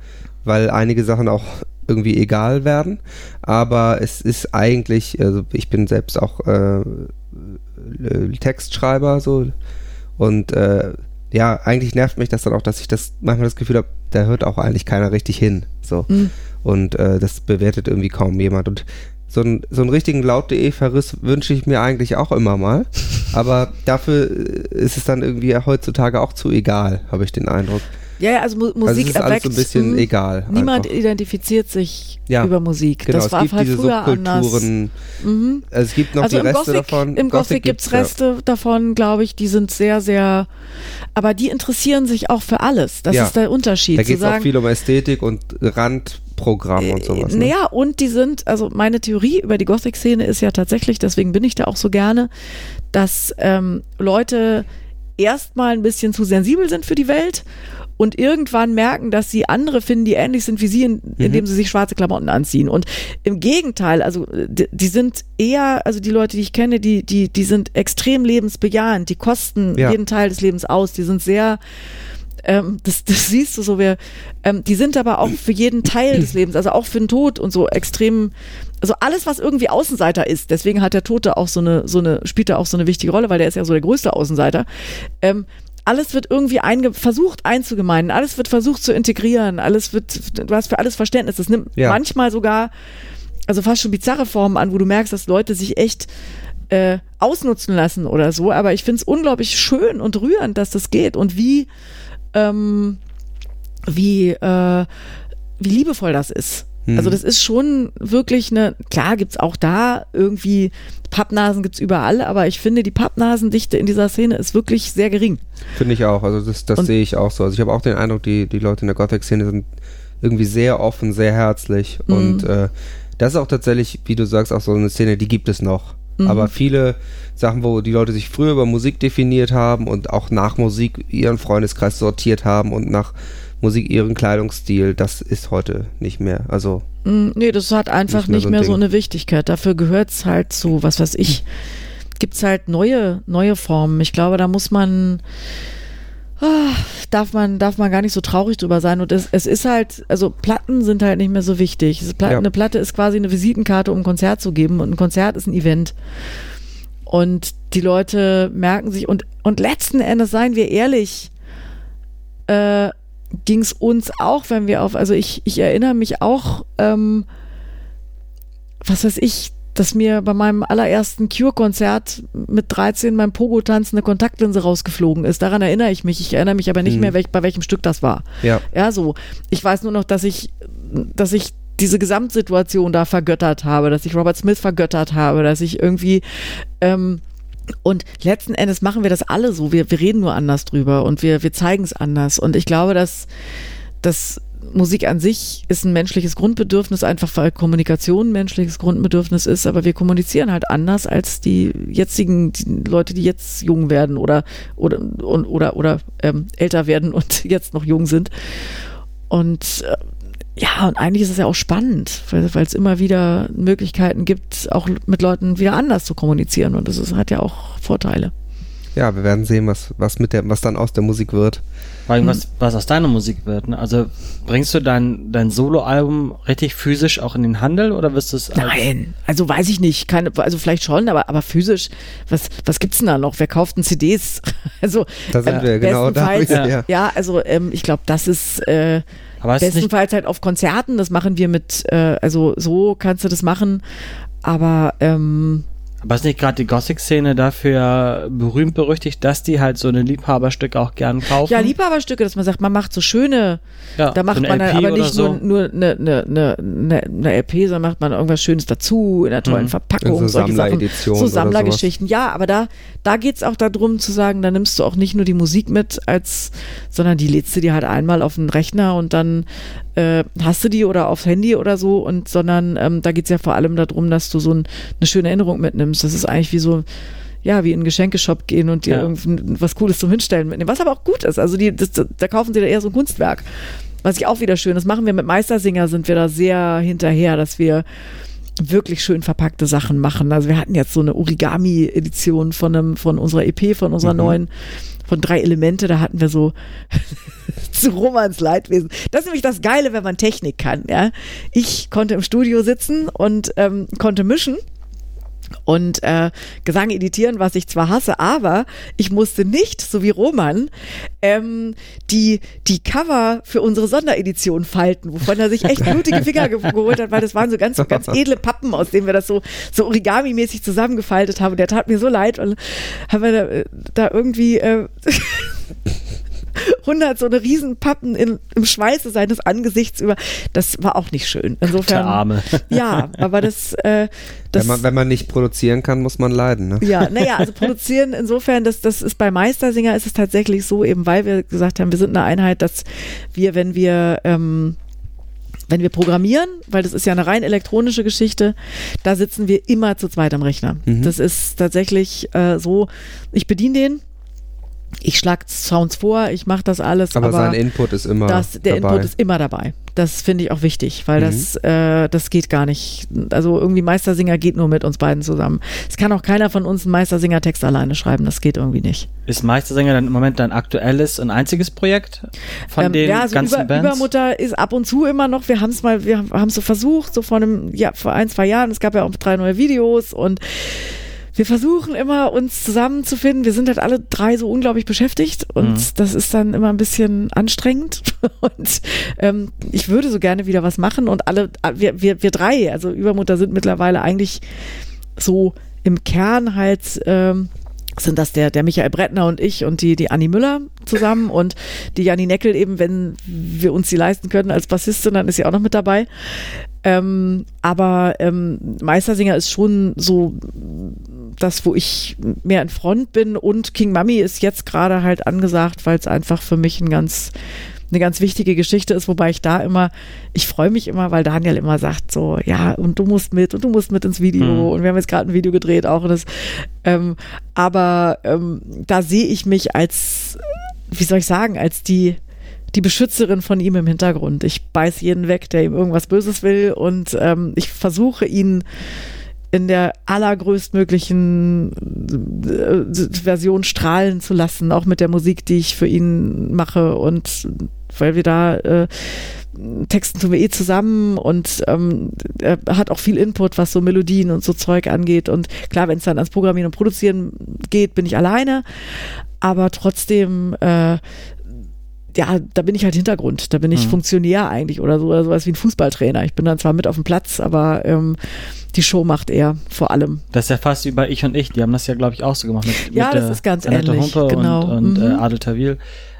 B: weil einige Sachen auch irgendwie egal werden. Aber es ist eigentlich, also ich bin selbst auch äh, Textschreiber so und äh, ja, eigentlich nervt mich das dann auch, dass ich das manchmal das Gefühl habe, da hört auch eigentlich keiner richtig hin. So. Mhm. Und äh, das bewertet irgendwie kaum jemand. Und so, ein, so einen richtigen Laut.de-Verriss wünsche ich mir eigentlich auch immer mal. Aber dafür ist es dann irgendwie heutzutage auch zu egal, habe ich den Eindruck.
A: Ja, ja, also Mu Musik also
B: es ist erweckt, alles so ein bisschen mh, egal.
A: Niemand einfach. identifiziert sich ja, über Musik.
B: Genau,
A: das
B: war es gibt halt diese früher Subkulturen. Mhm. Also es gibt noch also die Reste
A: Gothic,
B: davon.
A: Im Gothic, Gothic gibt es Reste ja. davon, glaube ich, die sind sehr, sehr, aber die interessieren sich auch für alles. Das ja. ist der Unterschied.
B: Da geht es auch viel um Ästhetik und Randprogramm und sowas.
A: Ne? Naja, und die sind, also meine Theorie über die Gothic-Szene ist ja tatsächlich, deswegen bin ich da auch so gerne, dass ähm, Leute erstmal ein bisschen zu sensibel sind für die Welt und irgendwann merken, dass sie andere finden, die ähnlich sind wie sie, in, mhm. indem sie sich schwarze Klamotten anziehen. Und im Gegenteil, also die, die, sind eher, also die Leute, die ich kenne, die, die, die sind extrem lebensbejahend, die kosten ja. jeden Teil des Lebens aus, die sind sehr ähm, das, das siehst du so, wir, ähm, die sind aber auch für jeden Teil des Lebens, also auch für den Tod und so extrem, also alles, was irgendwie Außenseiter ist, deswegen hat der Tote auch so eine, so eine, spielt er auch so eine wichtige Rolle, weil der ist ja so der größte Außenseiter. Ähm, alles wird irgendwie einge versucht einzugemeinen, alles wird versucht zu integrieren, alles wird, du hast für alles Verständnis. Das nimmt ja. manchmal sogar, also fast schon bizarre Formen an, wo du merkst, dass Leute sich echt äh, ausnutzen lassen oder so. Aber ich finde es unglaublich schön und rührend, dass das geht und wie, ähm, wie, äh, wie liebevoll das ist. Also hm. das ist schon wirklich eine, klar gibt's auch da irgendwie, Pappnasen gibt's überall, aber ich finde, die Pappnasendichte in dieser Szene ist wirklich sehr gering.
B: Finde ich auch, also das, das sehe ich auch so. Also ich habe auch den Eindruck, die, die Leute in der Gothic-Szene sind irgendwie sehr offen, sehr herzlich mhm. und äh, das ist auch tatsächlich, wie du sagst, auch so eine Szene, die gibt es noch. Mhm. Aber viele Sachen, wo die Leute sich früher über Musik definiert haben und auch nach Musik ihren Freundeskreis sortiert haben und nach Musik, ihren Kleidungsstil, das ist heute nicht mehr. Also.
A: Mm, nee, das hat einfach nicht mehr, so, ein mehr so, eine Wichtigkeit. Dafür gehört es halt zu, was weiß ich, gibt es halt neue, neue Formen. Ich glaube, da muss man. Oh, darf man, darf man gar nicht so traurig drüber sein. Und es, es ist halt, also Platten sind halt nicht mehr so wichtig. Platte, ja. Eine Platte ist quasi eine Visitenkarte, um ein Konzert zu geben. Und ein Konzert ist ein Event. Und die Leute merken sich, und, und letzten Endes, seien wir ehrlich, äh, ging es uns auch, wenn wir auf, also ich, ich erinnere mich auch, ähm, was weiß ich, dass mir bei meinem allerersten Cure-Konzert mit 13 beim Pogo-Tanz eine Kontaktlinse rausgeflogen ist. Daran erinnere ich mich. Ich erinnere mich aber nicht hm. mehr, welch, bei welchem Stück das war.
B: Ja.
A: Ja, so. Ich weiß nur noch, dass ich, dass ich diese Gesamtsituation da vergöttert habe, dass ich Robert Smith vergöttert habe, dass ich irgendwie ähm, und letzten Endes machen wir das alle so. Wir, wir reden nur anders drüber und wir, wir zeigen es anders. Und ich glaube, dass, dass Musik an sich ist ein menschliches Grundbedürfnis, einfach weil Kommunikation ein menschliches Grundbedürfnis ist, aber wir kommunizieren halt anders als die jetzigen die Leute, die jetzt jung werden oder oder oder, oder ähm, älter werden und jetzt noch jung sind. Und äh, ja, und eigentlich ist es ja auch spannend, weil es immer wieder Möglichkeiten gibt, auch mit Leuten wieder anders zu kommunizieren. Und das ist, hat ja auch Vorteile.
B: Ja, wir werden sehen, was, was, mit der, was dann aus der Musik wird.
C: Weil hm. was, was aus deiner Musik wird. Ne? Also bringst du dein, dein Soloalbum richtig physisch auch in den Handel oder wirst du es.
A: Nein, also weiß ich nicht. Keine, also vielleicht schon, aber, aber physisch, was, was gibt's denn da noch? Wer kauft denn CDs? Also,
B: da sind äh, wir genau da.
A: Ja. ja, also ähm, ich glaube, das ist. Äh, aber Bestenfalls halt auf Konzerten, das machen wir mit, äh, also so kannst du das machen, aber ähm,
C: aber ist nicht gerade die Gothic-Szene dafür berühmt berüchtigt, dass die halt so eine Liebhaberstücke auch gern kaufen?
A: Ja, Liebhaberstücke, dass man sagt, man macht so schöne, ja, da macht so man dann aber nicht so. nur, nur eine, eine, eine, eine LP, sondern macht man irgendwas Schönes dazu, in einer tollen mhm. Verpackung,
B: so solche Sachen.
A: So Sammlergeschichten. Ja, aber da, da geht es auch darum zu sagen, da nimmst du auch nicht nur die Musik mit, als, sondern die lädst du dir halt einmal auf den Rechner und dann äh, hast du die oder aufs Handy oder so und sondern ähm, da geht es ja vor allem darum, dass du so ein, eine schöne Erinnerung mitnimmst. Das ist eigentlich wie so, ja, wie in einen Geschenkeshop gehen und dir ja. was Cooles zum Hinstellen mitnehmen, was aber auch gut ist. Also die, das, da kaufen sie da eher so ein Kunstwerk. Was ich auch wieder schön, das machen wir mit Meistersinger, sind wir da sehr hinterher, dass wir wirklich schön verpackte Sachen machen. Also wir hatten jetzt so eine Origami-Edition von einem, von unserer EP, von unserer mhm. neuen von drei Elemente, da hatten wir so zu Romans Leidwesen. Das ist nämlich das Geile, wenn man Technik kann. Ja? Ich konnte im Studio sitzen und ähm, konnte mischen und äh, Gesang editieren, was ich zwar hasse, aber ich musste nicht, so wie Roman, ähm, die, die Cover für unsere Sonderedition falten, wovon er sich echt blutige Finger geholt hat, weil das waren so ganz, ganz edle Pappen, aus denen wir das so, so Origami-mäßig zusammengefaltet haben. Der tat mir so leid und haben wir da, da irgendwie äh, 100 so eine Riesenpappen in, im Schweiße seines Angesichts über. Das war auch nicht schön. Insofern. Der
C: Arme.
A: Ja, aber das, äh, das
B: wenn, man, wenn man nicht produzieren kann, muss man leiden. Ne?
A: Ja, naja, also produzieren insofern, das, das ist bei Meistersinger ist es tatsächlich so, eben weil wir gesagt haben, wir sind eine Einheit, dass wir, wenn wir ähm, wenn wir programmieren, weil das ist ja eine rein elektronische Geschichte, da sitzen wir immer zu zweit am Rechner. Mhm. Das ist tatsächlich äh, so, ich bediene den, ich schlage Sounds vor, ich mache das alles.
B: Aber, aber, sein Input ist immer
A: das, der dabei. Input ist immer dabei. Das finde ich auch wichtig, weil mhm. das, äh, das geht gar nicht. Also irgendwie Meistersinger geht nur mit uns beiden zusammen. Es kann auch keiner von uns einen Meistersinger-Text alleine schreiben, das geht irgendwie nicht.
C: Ist Meistersinger dann im Moment dein aktuelles und einziges Projekt von ähm, den ja, also ganzen
A: Über,
C: Bands?
A: Übermutter ist ab und zu immer noch, wir haben es mal, wir haben es so versucht, so vor einem, ja, vor ein, zwei Jahren, es gab ja auch drei neue Videos und wir versuchen immer, uns zusammenzufinden. Wir sind halt alle drei so unglaublich beschäftigt und mhm. das ist dann immer ein bisschen anstrengend. Und ähm, ich würde so gerne wieder was machen und alle, wir, wir, wir drei, also Übermutter sind mittlerweile eigentlich so im Kern halt ähm, sind das der, der Michael Brettner und ich und die, die Anni Müller zusammen und die Janni Neckel eben, wenn wir uns die leisten können als Bassistin, dann ist sie auch noch mit dabei. Ähm, aber ähm, Meistersinger ist schon so das, wo ich mehr in Front bin und King Mummy ist jetzt gerade halt angesagt, weil es einfach für mich ein ganz eine ganz wichtige Geschichte ist, wobei ich da immer, ich freue mich immer, weil Daniel immer sagt so, ja, und du musst mit und du musst mit ins Video mhm. und wir haben jetzt gerade ein Video gedreht auch und das, ähm, aber ähm, da sehe ich mich als, wie soll ich sagen, als die die Beschützerin von ihm im Hintergrund. Ich beiß jeden weg, der ihm irgendwas Böses will und ähm, ich versuche ihn in der allergrößtmöglichen äh, Version strahlen zu lassen, auch mit der Musik, die ich für ihn mache und weil wir da äh, Texten tun wir eh zusammen und ähm, er hat auch viel Input, was so Melodien und so Zeug angeht. Und klar, wenn es dann ans Programmieren und Produzieren geht, bin ich alleine. Aber trotzdem äh, ja, da bin ich halt Hintergrund, da bin ich mhm. Funktionär eigentlich oder so, oder sowas wie ein Fußballtrainer. Ich bin dann zwar mit auf dem Platz, aber ähm, die Show macht er vor allem.
C: Das ist ja fast wie bei Ich und Ich, die haben das ja, glaube ich, auch so gemacht. Mit,
A: ja, mit das ist ganz Annette ähnlich.
C: Humpe
A: genau.
C: Und, und äh, mhm. äh, Adel Tawil.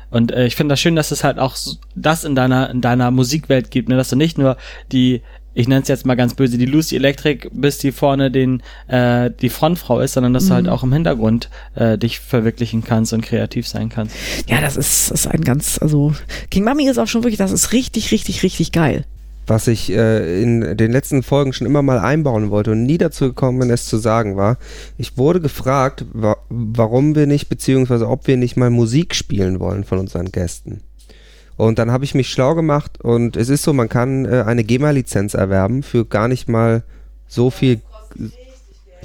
C: Und äh, ich finde das schön, dass es halt auch so, das in deiner in deiner Musikwelt gibt, ne? dass du nicht nur die ich nenne es jetzt mal ganz böse, die Lucy Electric, bis die vorne den, äh, die Frontfrau ist, sondern dass mhm. du halt mhm. auch im Hintergrund äh, dich verwirklichen kannst und kreativ sein kannst.
A: Ja, das ist, ist ein ganz, also King Mami ist auch schon wirklich, das ist richtig, richtig, richtig geil.
B: Was ich äh, in den letzten Folgen schon immer mal einbauen wollte und nie dazu gekommen bin, es zu sagen, war, ich wurde gefragt, wa warum wir nicht, beziehungsweise ob wir nicht mal Musik spielen wollen von unseren Gästen. Und dann habe ich mich schlau gemacht und es ist so, man kann äh, eine GEMA-Lizenz erwerben für gar nicht mal so viel.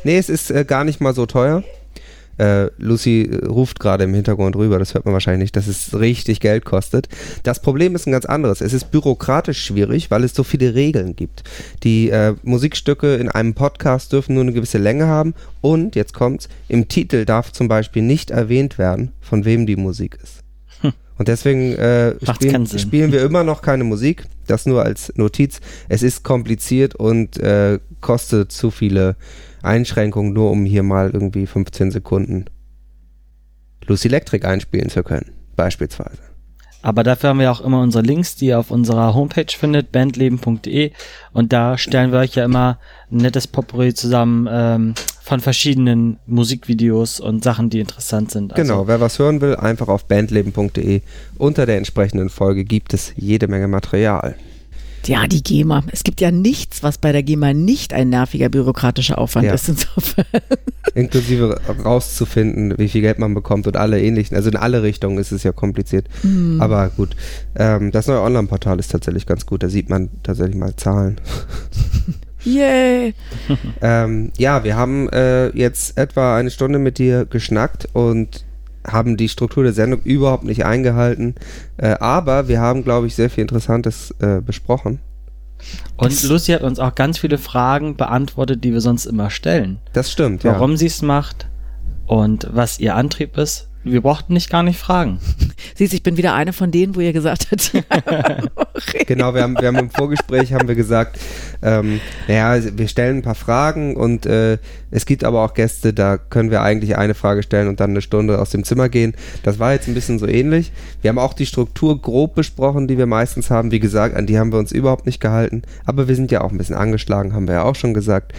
B: Nee, es ist äh, gar nicht mal so teuer. Äh, Lucy äh, ruft gerade im Hintergrund rüber, das hört man wahrscheinlich nicht, dass es richtig Geld kostet. Das Problem ist ein ganz anderes. Es ist bürokratisch schwierig, weil es so viele Regeln gibt. Die äh, Musikstücke in einem Podcast dürfen nur eine gewisse Länge haben und, jetzt kommt's, im Titel darf zum Beispiel nicht erwähnt werden, von wem die Musik ist. Und deswegen äh, spielen, spielen, wir immer noch keine Musik. Das nur als Notiz. Es ist kompliziert und äh, kostet zu viele Einschränkungen, nur um hier mal irgendwie 15 Sekunden Lucy Electric einspielen zu können, beispielsweise.
C: Aber dafür haben wir auch immer unsere Links, die ihr auf unserer Homepage findet, bandleben.de. Und da stellen wir euch ja immer ein nettes Potpourri zusammen ähm, von verschiedenen Musikvideos und Sachen, die interessant sind.
B: Also genau, wer was hören will, einfach auf bandleben.de. Unter der entsprechenden Folge gibt es jede Menge Material.
A: Ja, die GEMA. Es gibt ja nichts, was bei der GEMA nicht ein nerviger bürokratischer Aufwand ja. ist. Insofern.
B: Inklusive rauszufinden, wie viel Geld man bekommt und alle ähnlichen. Also in alle Richtungen ist es ja kompliziert. Mm. Aber gut. Ähm, das neue Online-Portal ist tatsächlich ganz gut. Da sieht man tatsächlich mal Zahlen.
A: Yay!
B: ähm, ja, wir haben äh, jetzt etwa eine Stunde mit dir geschnackt und haben die Struktur der Sendung überhaupt nicht eingehalten. Äh, aber wir haben, glaube ich, sehr viel Interessantes äh, besprochen.
C: Und Lucy hat uns auch ganz viele Fragen beantwortet, die wir sonst immer stellen.
B: Das stimmt,
C: ja. Warum sie es macht und was ihr Antrieb ist wir brauchten nicht gar nicht fragen.
A: Siehst, ich bin wieder eine von denen, wo ihr gesagt habt.
B: genau, wir haben, wir haben im Vorgespräch haben wir gesagt, ähm, naja, wir stellen ein paar Fragen und äh, es gibt aber auch Gäste, da können wir eigentlich eine Frage stellen und dann eine Stunde aus dem Zimmer gehen. Das war jetzt ein bisschen so ähnlich. Wir haben auch die Struktur grob besprochen, die wir meistens haben. Wie gesagt, an die haben wir uns überhaupt nicht gehalten. Aber wir sind ja auch ein bisschen angeschlagen, haben wir ja auch schon gesagt.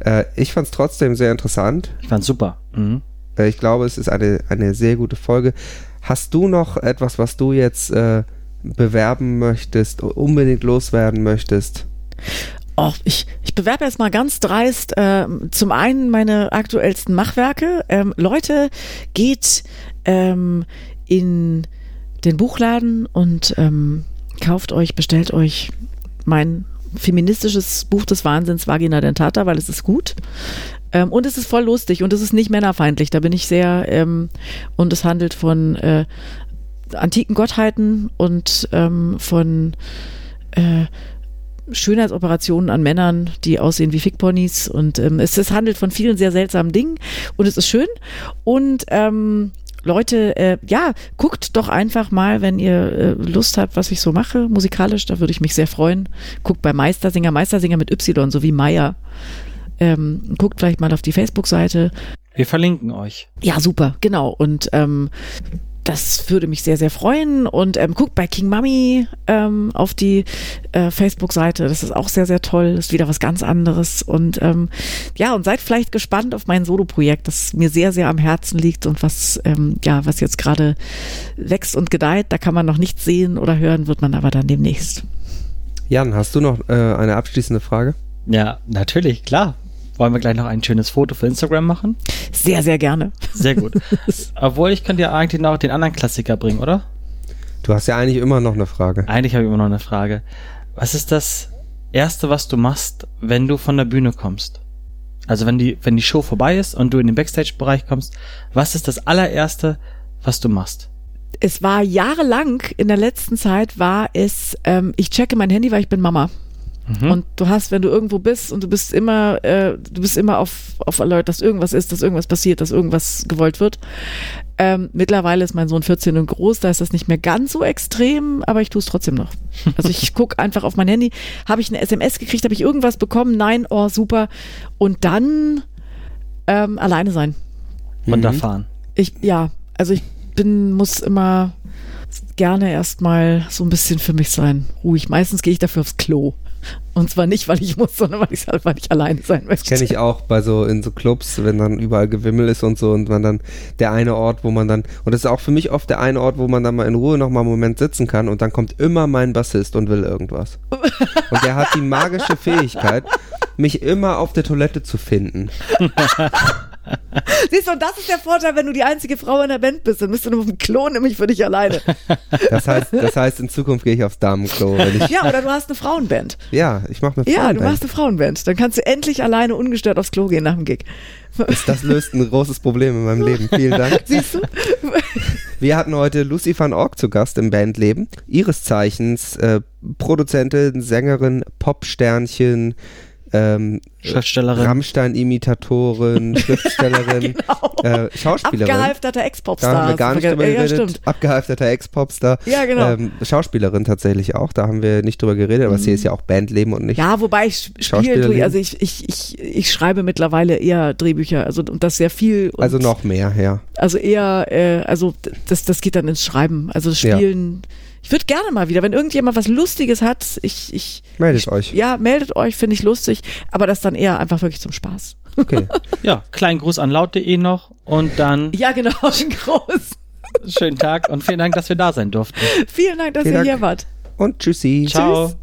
B: Äh, ich fand es trotzdem sehr interessant.
C: Ich fand super. Mhm.
B: Äh, ich glaube, es ist eine, eine sehr gute Folge. Hast du noch etwas, was du jetzt äh, bewerben möchtest, unbedingt loswerden möchtest?
A: Oh, ich, ich bewerbe jetzt mal ganz dreist äh, zum einen meine aktuellsten Machwerke. Ähm, Leute, geht ähm, in den Buchladen und ähm, kauft euch, bestellt euch mein feministisches Buch des Wahnsinns Vagina Dentata, weil es ist gut. Ähm, und es ist voll lustig und es ist nicht männerfeindlich. Da bin ich sehr, ähm, und es handelt von äh, antiken Gottheiten und ähm, von äh, Schönheitsoperationen an Männern, die aussehen wie Fickponys. Und ähm, es, es, handelt von vielen sehr seltsamen Dingen und es ist schön. Und ähm, Leute, äh, ja, guckt doch einfach mal, wenn ihr äh, Lust habt, was ich so mache, musikalisch, da würde ich mich sehr freuen. Guckt bei Meistersinger, Meistersinger mit Y, so wie Meier. Ähm, guckt vielleicht mal auf die Facebook-Seite.
C: Wir verlinken euch.
A: Ja, super, genau. Und ähm, das würde mich sehr, sehr freuen. Und ähm, guckt bei King Mummy ähm, auf die äh, Facebook-Seite. Das ist auch sehr, sehr toll. Das ist wieder was ganz anderes. Und ähm, ja, und seid vielleicht gespannt auf mein Solo-Projekt, das mir sehr, sehr am Herzen liegt und was, ähm, ja, was jetzt gerade wächst und gedeiht. Da kann man noch nichts sehen oder hören, wird man aber dann demnächst.
B: Jan, hast du noch äh, eine abschließende Frage?
C: Ja, natürlich, klar. Wollen wir gleich noch ein schönes Foto für Instagram machen?
A: Sehr, sehr gerne.
C: Sehr gut. Obwohl, ich könnte ja eigentlich noch den anderen Klassiker bringen, oder?
B: Du hast ja eigentlich immer noch eine Frage.
C: Eigentlich habe ich immer noch eine Frage. Was ist das Erste, was du machst, wenn du von der Bühne kommst? Also wenn die, wenn die Show vorbei ist und du in den Backstage-Bereich kommst, was ist das allererste, was du machst?
A: Es war jahrelang, in der letzten Zeit war es, ähm, ich checke mein Handy, weil ich bin Mama.
C: Mhm.
A: Und du hast, wenn du irgendwo bist und du bist immer, äh, du bist immer auf, auf Alert, dass irgendwas ist, dass irgendwas passiert, dass irgendwas gewollt wird. Ähm, mittlerweile ist mein Sohn 14 und groß, da ist das nicht mehr ganz so extrem, aber ich tue es trotzdem noch. Also ich gucke einfach auf mein Handy, habe ich eine SMS gekriegt, habe ich irgendwas bekommen? Nein, oh super. Und dann ähm, alleine sein.
C: Runterfahren.
A: Ich, ja, also ich bin, muss immer gerne erstmal so ein bisschen für mich sein. Ruhig. Meistens gehe ich dafür aufs Klo. Und zwar nicht, weil ich muss, sondern weil ich halt, weil ich alleine sein möchte.
B: Kenne ich auch bei so in so Clubs, wenn dann überall Gewimmel ist und so und man dann der eine Ort, wo man dann und das ist auch für mich oft der eine Ort, wo man dann mal in Ruhe noch mal einen Moment sitzen kann und dann kommt immer mein Bassist und will irgendwas. Und der hat die magische Fähigkeit, mich immer auf der Toilette zu finden.
A: Siehst du, und das ist der Vorteil, wenn du die einzige Frau in der Band bist, dann bist du nur auf dem Klo, nämlich für dich alleine.
B: Das heißt, das heißt in Zukunft gehe ich aufs Damenklo,
A: Ja, oder du hast eine Frauenband.
B: ja, ich mache eine
A: Ja, du
B: Frauenband.
A: machst eine Frauenband. Dann kannst du endlich alleine ungestört aufs Klo gehen nach dem Gig.
B: das, das löst ein großes Problem in meinem Leben. Vielen Dank.
A: Siehst du?
B: Wir hatten heute Lucy van Ork zu Gast im Bandleben. Ihres Zeichens äh, Produzentin, Sängerin, Popsternchen, ähm,
C: Schriftstellerin.
B: Rammstein-Imitatorin, Schriftstellerin, äh, Schauspielerin.
A: Abgehalfterter
B: Da
A: Ex-Popstar.
B: haben wir gar nicht drüber
A: ja,
B: geredet.
A: stimmt.
B: Abgehalfterter Ex-Popstar.
A: Ja, genau.
B: Ähm, Schauspielerin tatsächlich auch. Da haben wir nicht drüber geredet, aber sie ist ja auch Bandleben und nicht.
A: Ja, wobei ich spiele, also ich, ich, ich, ich schreibe mittlerweile eher Drehbücher, also und das sehr viel. Und
B: Also noch mehr, ja.
A: Also eher, äh, also das, das geht dann ins Schreiben. Also das
B: Ja.
A: Ich würde gerne mal wieder, wenn irgendjemand was Lustiges hat, ich, ich
B: Meldet
A: ich,
B: euch.
A: Ja, meldet euch, finde ich lustig, aber das dann eher einfach wirklich zum Spaß.
B: Okay.
C: Ja, kleinen Gruß an laut.de noch und dann
A: Ja, genau, groß.
C: schönen Tag und vielen Dank, dass wir da sein durften.
A: Vielen Dank, dass
B: Vielen
A: ihr
B: Dank.
A: hier wart.
B: Und tschüssi.
C: Ciao.
A: Tschüss.